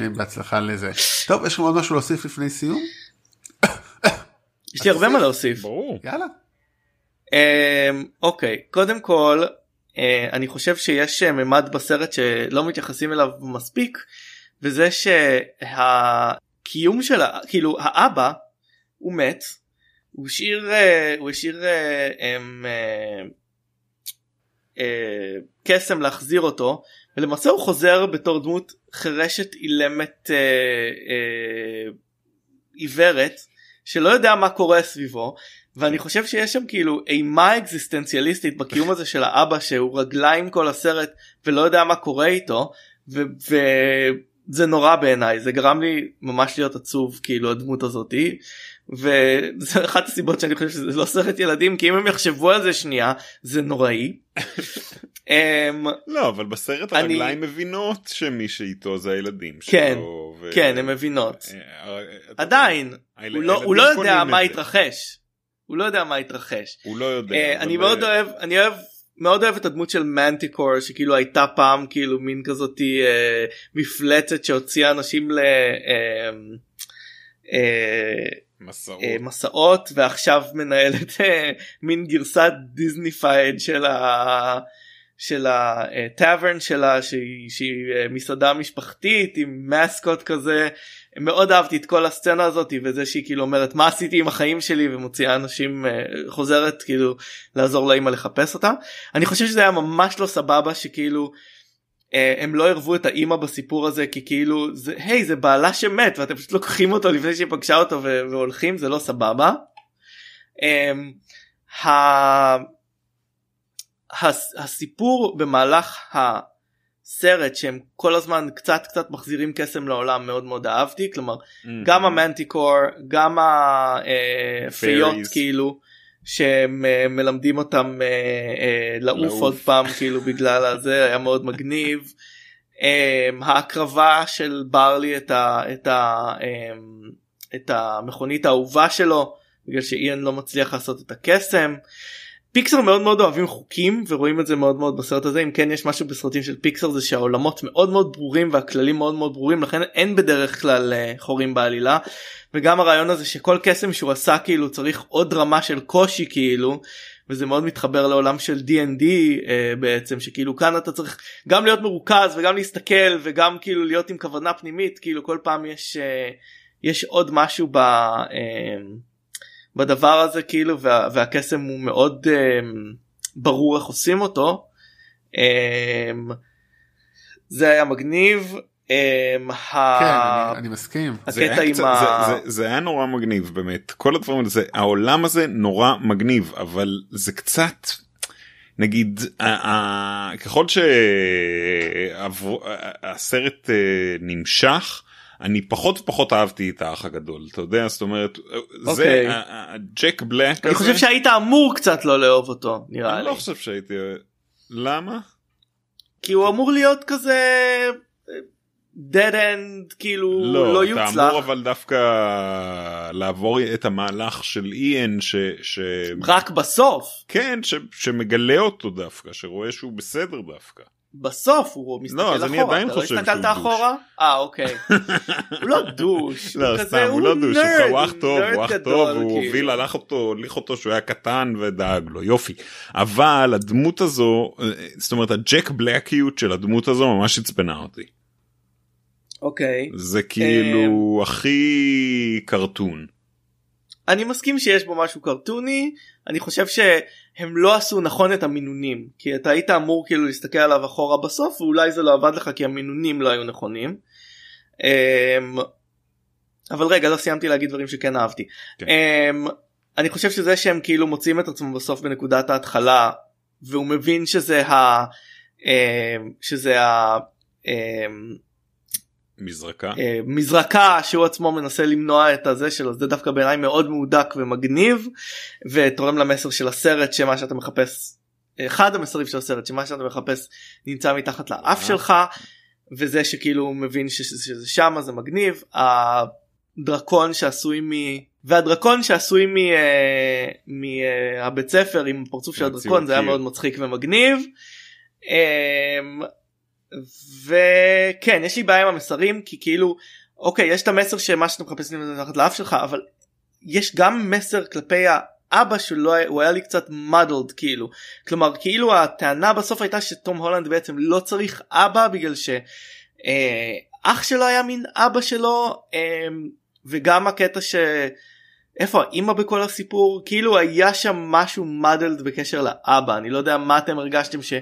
אה, בהצלחה לזה. טוב יש לכם עוד משהו להוסיף לפני סיום? יש לי הרבה מה להוסיף. ברור. יאללה. אמ, אוקיי קודם כל אה, אני חושב שיש ממד בסרט שלא מתייחסים אליו מספיק וזה שהקיום של ה- כאילו האבא הוא מת הוא השאיר אה, הוא השאיר אה, אמ, אה, קסם להחזיר אותו ולמעשה הוא חוזר בתור דמות חירשת אילמת עיוורת שלא יודע מה קורה סביבו ואני חושב שיש שם כאילו אימה אקזיסטנציאליסטית בקיום הזה של האבא שהוא רגליים כל הסרט ולא יודע מה קורה איתו וזה נורא בעיניי זה גרם לי ממש להיות עצוב כאילו הדמות הזאתי וזה אחת הסיבות שאני חושב שזה לא סרט ילדים כי אם הם יחשבו על זה שנייה זה נוראי. אמ, לא אבל בסרט הרגליים מבינות שמי שאיתו זה הילדים כן, שלו. ו- כן הן מבינות אה, אתה- עדיין הוא לא- לא יודע מה. התרחש. הוא לא יודע מה התרחש. הוא לא יודע. אה, אני מאוד אוהב אני אוהב מאוד אוהב את הדמות של מנטיקור שכאילו הייתה פעם כאילו מין כזאתי אה, מפלצת שהוציאה אנשים ל... אה, אה, מסעות. אה, מסעות ועכשיו מנהלת אה, מין גרסת Disneyfied של ה... של ה tavern שלה שהיא, שהיא אה, מסעדה משפחתית עם mascot כזה. מאוד אהבתי את כל הסצנה הזאת וזה שהיא כאילו אומרת מה עשיתי עם החיים שלי? ומוציאה אנשים אה, חוזרת כאילו לעזור לאמא לחפש אותה. אני חושב שזה היה ממש לא סבבה שכאילו אה, הם לא ערבו את האימא בסיפור הזה כי כאילו זה היי זה בעלה שמת ואתם פשוט לוקחים אותו לפני שהיא פגשה אותו והולכים זה לא סבבה. אמ, הסיפור במהלך הסרט שהם כל הזמן קצת קצת מחזירים קסם לעולם מאוד מאוד אהבתי כלומר Mhm. גם המנטיקור גם הפיות Fairies. כאילו שהם אה, מלמדים אותם אה, אה, לעוף. עוד פעם כאילו בגלל הזה היה מאוד מגניב. ההקרבה של ברלי את, ה, את, ה, את המכונית האהובה שלו בגלל שאיין לא מצליח לעשות את הקסם. פיקסר מאוד מאוד אוהבים חוקים ורואים את זה מאוד מאוד בסרט הזה. אם כן יש משהו בסרטים של פיקסר זה שהעולמות מאוד מאוד ברורים והכללים מאוד מאוד ברורים לכן אין בדרך כלל אה, חורים בעלילה. וגם הרעיון הזה שכל קסם שהוא עשה כאילו צריך עוד רמה של קושי כאילו וזה מאוד מתחבר לעולם של D&D אה, בעצם שכאילו כאן אתה צריך גם להיות מרוכז וגם להסתכל וגם כאילו להיות עם כוונה פנימית. כאילו כל פעם יש אה, יש עוד משהו ב... אה, בדבר הזה כאילו וה, והקסם הוא מאוד um, ברור איך עושים אותו. Um, זה היה מגניב. Um, כן אני- אני מסכים. זה היה קצת- ה... זה- זה- זה היה נורא מגניב באמת כל הדברים האלה זה העולם הזה נורא מגניב אבל זה קצת נגיד ה- ה- ככל שהסרט נמשך אני פחות ופחות אהבתי את האח הגדול אתה יודע זאת אומרת זה אוקיי. ג'ק בלק אני חושב שהיית אמור קצת לא לאהוב אותו נראה אני לי. לא חושב שהייתי למה כי הוא אמור להיות כזה dead end כאילו לא, לא אתה יוצלח. אמור אבל דווקא לעבור את המהלך של איין ש... ש... רק בסוף כן ש... שמגלה אותו דווקא שרואה שהוא בסדר דווקא. בסוף הוא מסתכל לא, אחורה. אז אני עדיין אתה לא חושב שהוא הסתכלת דוש. אחורה? אה אוקיי. הוא לא דוש. לא סתם הוא לא דוש נרד, הוא אח טוב נרד הוא אח טוב הוא. הוביל הלך אותו הוליך אותו שהוא היה קטן ודאג לו יופי אבל הדמות הזו אה, זאת אומרת הג'ק בלקיות של הדמות הזו ממש עצבנה אותי אוקיי. זה כאילו הכי קרטון. אני מסכים שיש בו משהו קרטוני אני חושב שהם לא עשו נכון את המינונים כי אתה היית אמור כאילו להסתכל עליו אחורה בסוף ואולי זה לא עבד לך כי המינונים לא היו נכונים. אמ, אבל רגע לא סיימתי להגיד דברים שכן אהבתי. כן. אמ, אני חושב שזה שהם כאילו מוצאים את עצמם בסוף בנקודת ההתחלה והוא מבין שזה ה... אה, שזה ה... אה, מזרקה. אה, מזרקה שהוא עצמו מנסה למנוע את הזה שלו זה דווקא בעיניי מאוד מהודק ומגניב ותורם למסר של הסרט שמה שאתה מחפש אחד המסרים של הסרט שמה שאתה מחפש נמצא מתחת לאף שלך וזה שכאילו הוא מבין שזה, שזה שמה זה מגניב הדרקון שעשוי מ... והדרקון שעשוי מהבית אה, ספר עם פרצוף של הדרקון זה היה מאוד מצחיק ומגניב. וכן יש לי בעיה עם המסרים כי כאילו אוקיי יש את המסר שמה שאתה מחפש מתחת לאף שלך אבל יש גם מסר כלפי האבא שלו הוא היה לי קצת muddled כאילו. כלומר כאילו הטענה בסוף הייתה שתום הולנד בעצם לא צריך אבא בגלל שאח אה, שלו היה מין אבא שלו אה, וגם הקטע ש... איפה האימא בכל הסיפור? כאילו היה שם משהו muddled בקשר לאבא. אני לא יודע מה אתם הרגשתם ש...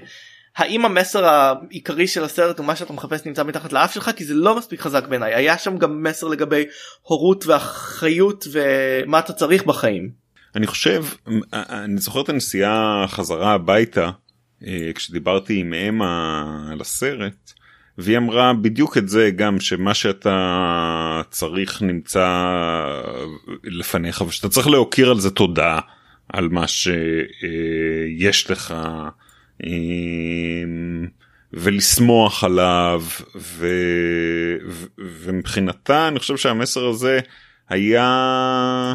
האם המסר העיקרי של הסרט הוא מה שאתה מחפש נמצא מתחת לאף שלך כי זה לא מספיק חזק בעיניי היה שם גם מסר לגבי הורות ואחריות ומה אתה צריך בחיים. אני חושב אני זוכר את הנסיעה חזרה הביתה אה, כשדיברתי עם אם על הסרט והיא אמרה בדיוק את זה גם שמה שאתה צריך נמצא לפניך ושאתה צריך להוקיר על זה תודה על מה שיש לך. ולשמוח עליו ו... ו... ומבחינתה אני חושב שהמסר הזה היה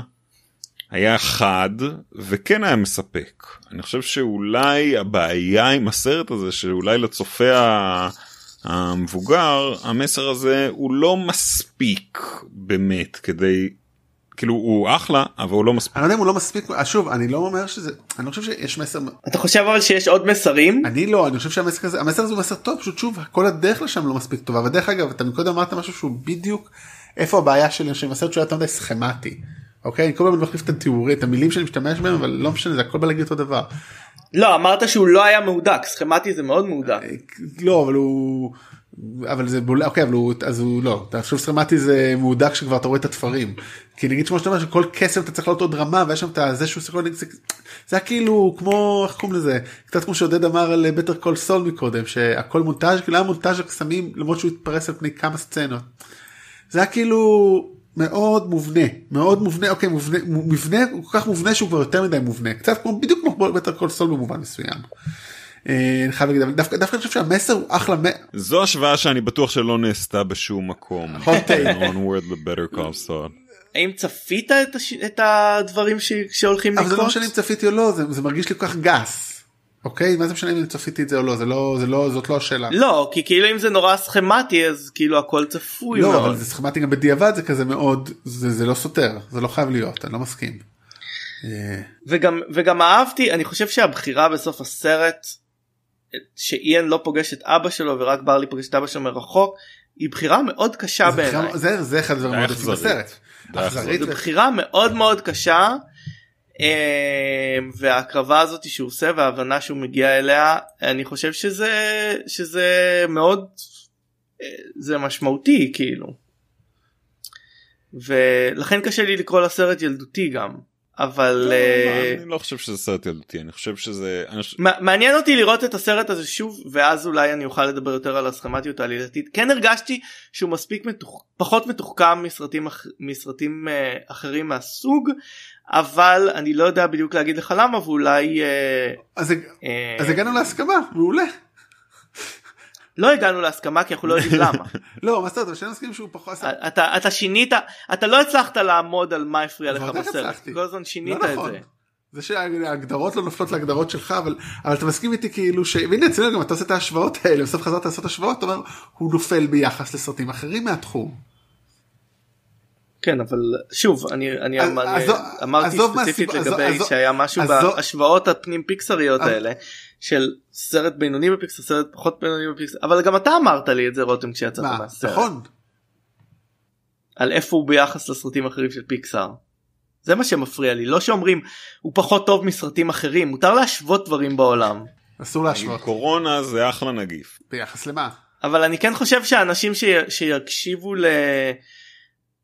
היה חד וכן היה מספק. אני חושב שאולי הבעיה עם הסרט הזה שאולי לצופה המבוגר המסר הזה הוא לא מספיק באמת כדי כאילו הוא אחלה אבל הוא לא מספיק. אני לא יודע אם הוא לא מספיק שוב אני לא אומר שזה אני לא חושב שיש מסר אתה חושב אבל שיש עוד מסרים אני לא אני חושב שהמסר הזה המסר הזה הוא מסר טוב פשוט שוב כל הדרך לשם לא מספיק טובה ודרך אגב אתה מקודם אמרת משהו שהוא בדיוק איפה הבעיה שלי שאני מסרט שהוא היה יותר מדי סכמטי. אוקיי אני כל הזמן מחליף את התיאורים את המילים שאני משתמש בהם אבל לא משנה זה הכל בא להגיד אותו דבר. לא אמרת שהוא לא היה מהודק סכמטי זה מאוד מהודק. לא אבל הוא. אבל זה בולע אוקיי אבל הוא אז הוא לא אתה חושב סכמטי זה מהודק שכבר אתה רואה את התפרים. כי נגיד כמו שאתה אומר שכל קסם אתה צריך לעלות עוד רמה ויש שם את זה שהוא צריך זה, זה היה כאילו כמו איך קוראים לזה קצת כמו שעודד אמר על בטר קול סול מקודם שהכל מונטאז' כאילו היה מונטאז' קסמים למרות שהוא התפרס על פני כמה סצנות. זה היה כאילו מאוד מובנה מאוד מובנה אוקיי מובנה מבנה הוא כל כך מובנה שהוא כבר יותר מדי מובנה קצת כמו בדיוק כמו בטר קול סול במובן מסוים. אה, אני חייב להגיד אבל דווקא אני חושב שהמסר הוא אחלה זו השוואה שאני בטוח שלא נעשתה בשום מקום. האם צפית את, הש... את הדברים ש... שהולכים לקרות? אבל זה לא משנה אם צפיתי או לא זה, זה מרגיש לי כל כך גס. אוקיי מה זה משנה אם צפיתי את זה או לא זה לא זה לא זאת לא השאלה. לא כי כאילו אם זה נורא סכמטי אז כאילו הכל צפוי לא מאוד. אבל זה סכמטי גם בדיעבד זה כזה מאוד זה, זה לא סותר זה לא חייב להיות אני לא מסכים. אה. וגם וגם אהבתי אני חושב שהבחירה בסוף הסרט שאיין לא פוגש את אבא שלו ורק ברלי פוגש את אבא שלו מרחוק היא בחירה מאוד קשה בעיניי. זה, זה אחד הדברים מאוד יפים בסרט. זו בחירה מאוד מאוד קשה אמ, וההקרבה הזאת שהוא עושה וההבנה שהוא מגיע אליה אני חושב שזה שזה מאוד אה, זה משמעותי כאילו. ולכן קשה לי לקרוא לסרט ילדותי גם. אבל לא, אה, אני לא חושב שזה סרט ילדותי אני חושב שזה מעניין אותי לראות את הסרט הזה שוב ואז אולי אני אוכל לדבר יותר על הסכמטיות העלילתית כן הרגשתי שהוא מספיק מתוח... פחות מתוחכם מסרטים מסרטים אה, אחרים מהסוג אבל אני לא יודע בדיוק להגיד לך למה ואולי אה, אז הגענו להסכמה מעולה. לא הגענו להסכמה כי אנחנו לא יודעים למה. לא מה זאת אומרת שאני מסכים שהוא פחות אתה אתה שינית אתה לא הצלחת לעמוד על מה הפריע לך בסרט כל הזמן שינית לא את נכון. זה. זה שההגדרות לא נופלות להגדרות שלך אבל אבל אתה מסכים איתי כאילו ש... והנה אצלנו גם אתה עושה את ההשוואות האלה בסוף חזרת לעשות השוואות אתה אומר הוא נופל ביחס לסרטים אחרים מהתחום. כן אבל שוב אני אני אמרתי ספציפית לגבי שהיה משהו בהשוואות הפנים פיקסריות האלה של סרט בינוני בפיקסר סרט פחות בינוני בפיקסר אבל גם אתה אמרת לי את זה רותם כשיצאת מהסרט. נכון. על איפה הוא ביחס לסרטים אחרים של פיקסר. זה מה שמפריע לי לא שאומרים הוא פחות טוב מסרטים אחרים מותר להשוות דברים בעולם. אסור להשוות. קורונה זה אחלה נגיף. ביחס למה? אבל אני כן חושב שאנשים ש... שיקשיבו ל...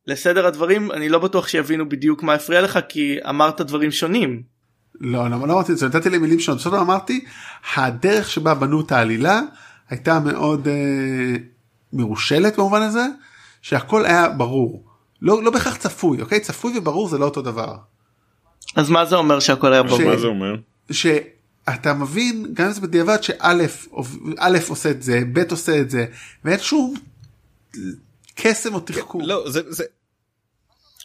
לסדר הדברים אני לא בטוח שיבינו בדיוק מה הפריע לך כי אמרת דברים שונים. לא, לא, לא אמרתי את זה, נתתי לי מילים שונות, בסוף אמרתי, הדרך שבה בנו את העלילה הייתה מאוד אה, מרושלת במובן הזה, שהכל היה ברור. לא, לא בהכרח צפוי, אוקיי? צפוי וברור זה לא אותו דבר. אז מה זה אומר שהכל היה ברור? מה זה אומר? שאתה מבין, גם אם זה בדיעבד, שא' א' עושה את זה, ב' עושה את זה, ואין שום קסם או תחכום. לא, זה, זה,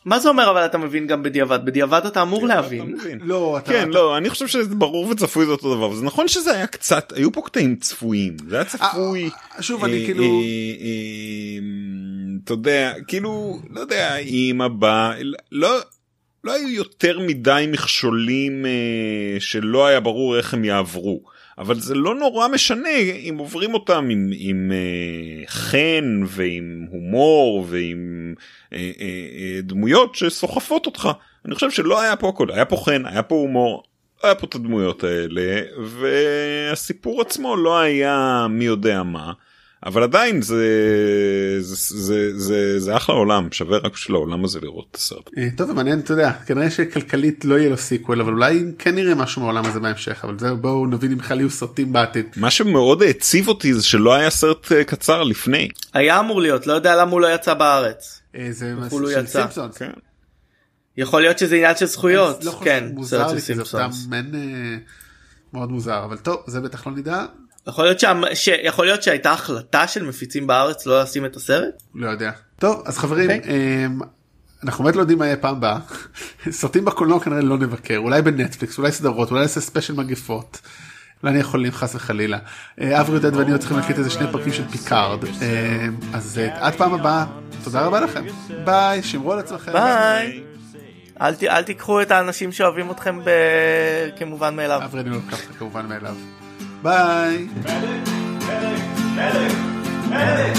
מה זה אומר אבל אתה מבין גם בדיעבד? בדיעבד אתה אמור להבין. לא, אתה... כן, לא, אני חושב שזה ברור וצפוי זה אותו דבר. זה נכון שזה היה קצת, היו פה קטעים צפויים. זה היה צפוי. אה, שוב, אני אה, כאילו... אה, אה, אתה יודע, כאילו, לא יודע, עם הבא, לא... לא היו יותר מדי מכשולים אה, שלא היה ברור איך הם יעברו. אבל זה לא נורא משנה אם עוברים אותם עם, עם אה, חן ועם הומור ועם אה, אה, אה, דמויות שסוחפות אותך. אני חושב שלא היה פה הכל, היה פה חן, היה פה הומור, היה פה את הדמויות האלה, והסיפור עצמו לא היה מי יודע מה. אבל עדיין זה זה זה זה זה אחלה עולם שווה רק בשביל העולם הזה לראות את הסרט. אה, טוב זה מעניין אתה יודע כנראה שכלכלית לא יהיה לו sequel אבל אולי כן נראה משהו מהעולם הזה בהמשך אבל זהו בואו נבין אם בכלל יהיו סרטים בעתיד. מה שמאוד העציב אותי זה שלא היה סרט אה, קצר לפני. היה אמור להיות לא יודע למה הוא לא יצא בארץ. אה, זה בחו"ל הוא של יצא. סימפסונס. כן. יכול להיות שזה עניין של זכויות. לא כן, מוזר סרט לי של כי זה סתם מאוד מוזר אבל טוב זה בטח לא נדע יכול להיות שה- ש- יכול להיות שהייתה החלטה של מפיצים בארץ לא לשים את הסרט? לא יודע. טוב אז חברים אוקיי. אמ, אנחנו באמת לא יודעים מה יהיה פעם הבאה. סרטים בקולנוע כנראה לא נבקר אולי בנטפליקס אולי סדרות אולי נעשה ספיישל מגפות. אולי נהיה חולים חס וחלילה. אה, אברי עודד ואני עוד צריכים להקליט איזה שני פרקים של פיקארד. אמ, אז אה, עד פעם הבאה תודה רבה לכם. ביי שמרו על עצמכם. ביי. אל ת- אל תיקחו את האנשים שאוהבים אתכם ב- כמובן מאליו. אברי אני לא לוקח כמובן מאליו. Bye. Medic, medic, medic,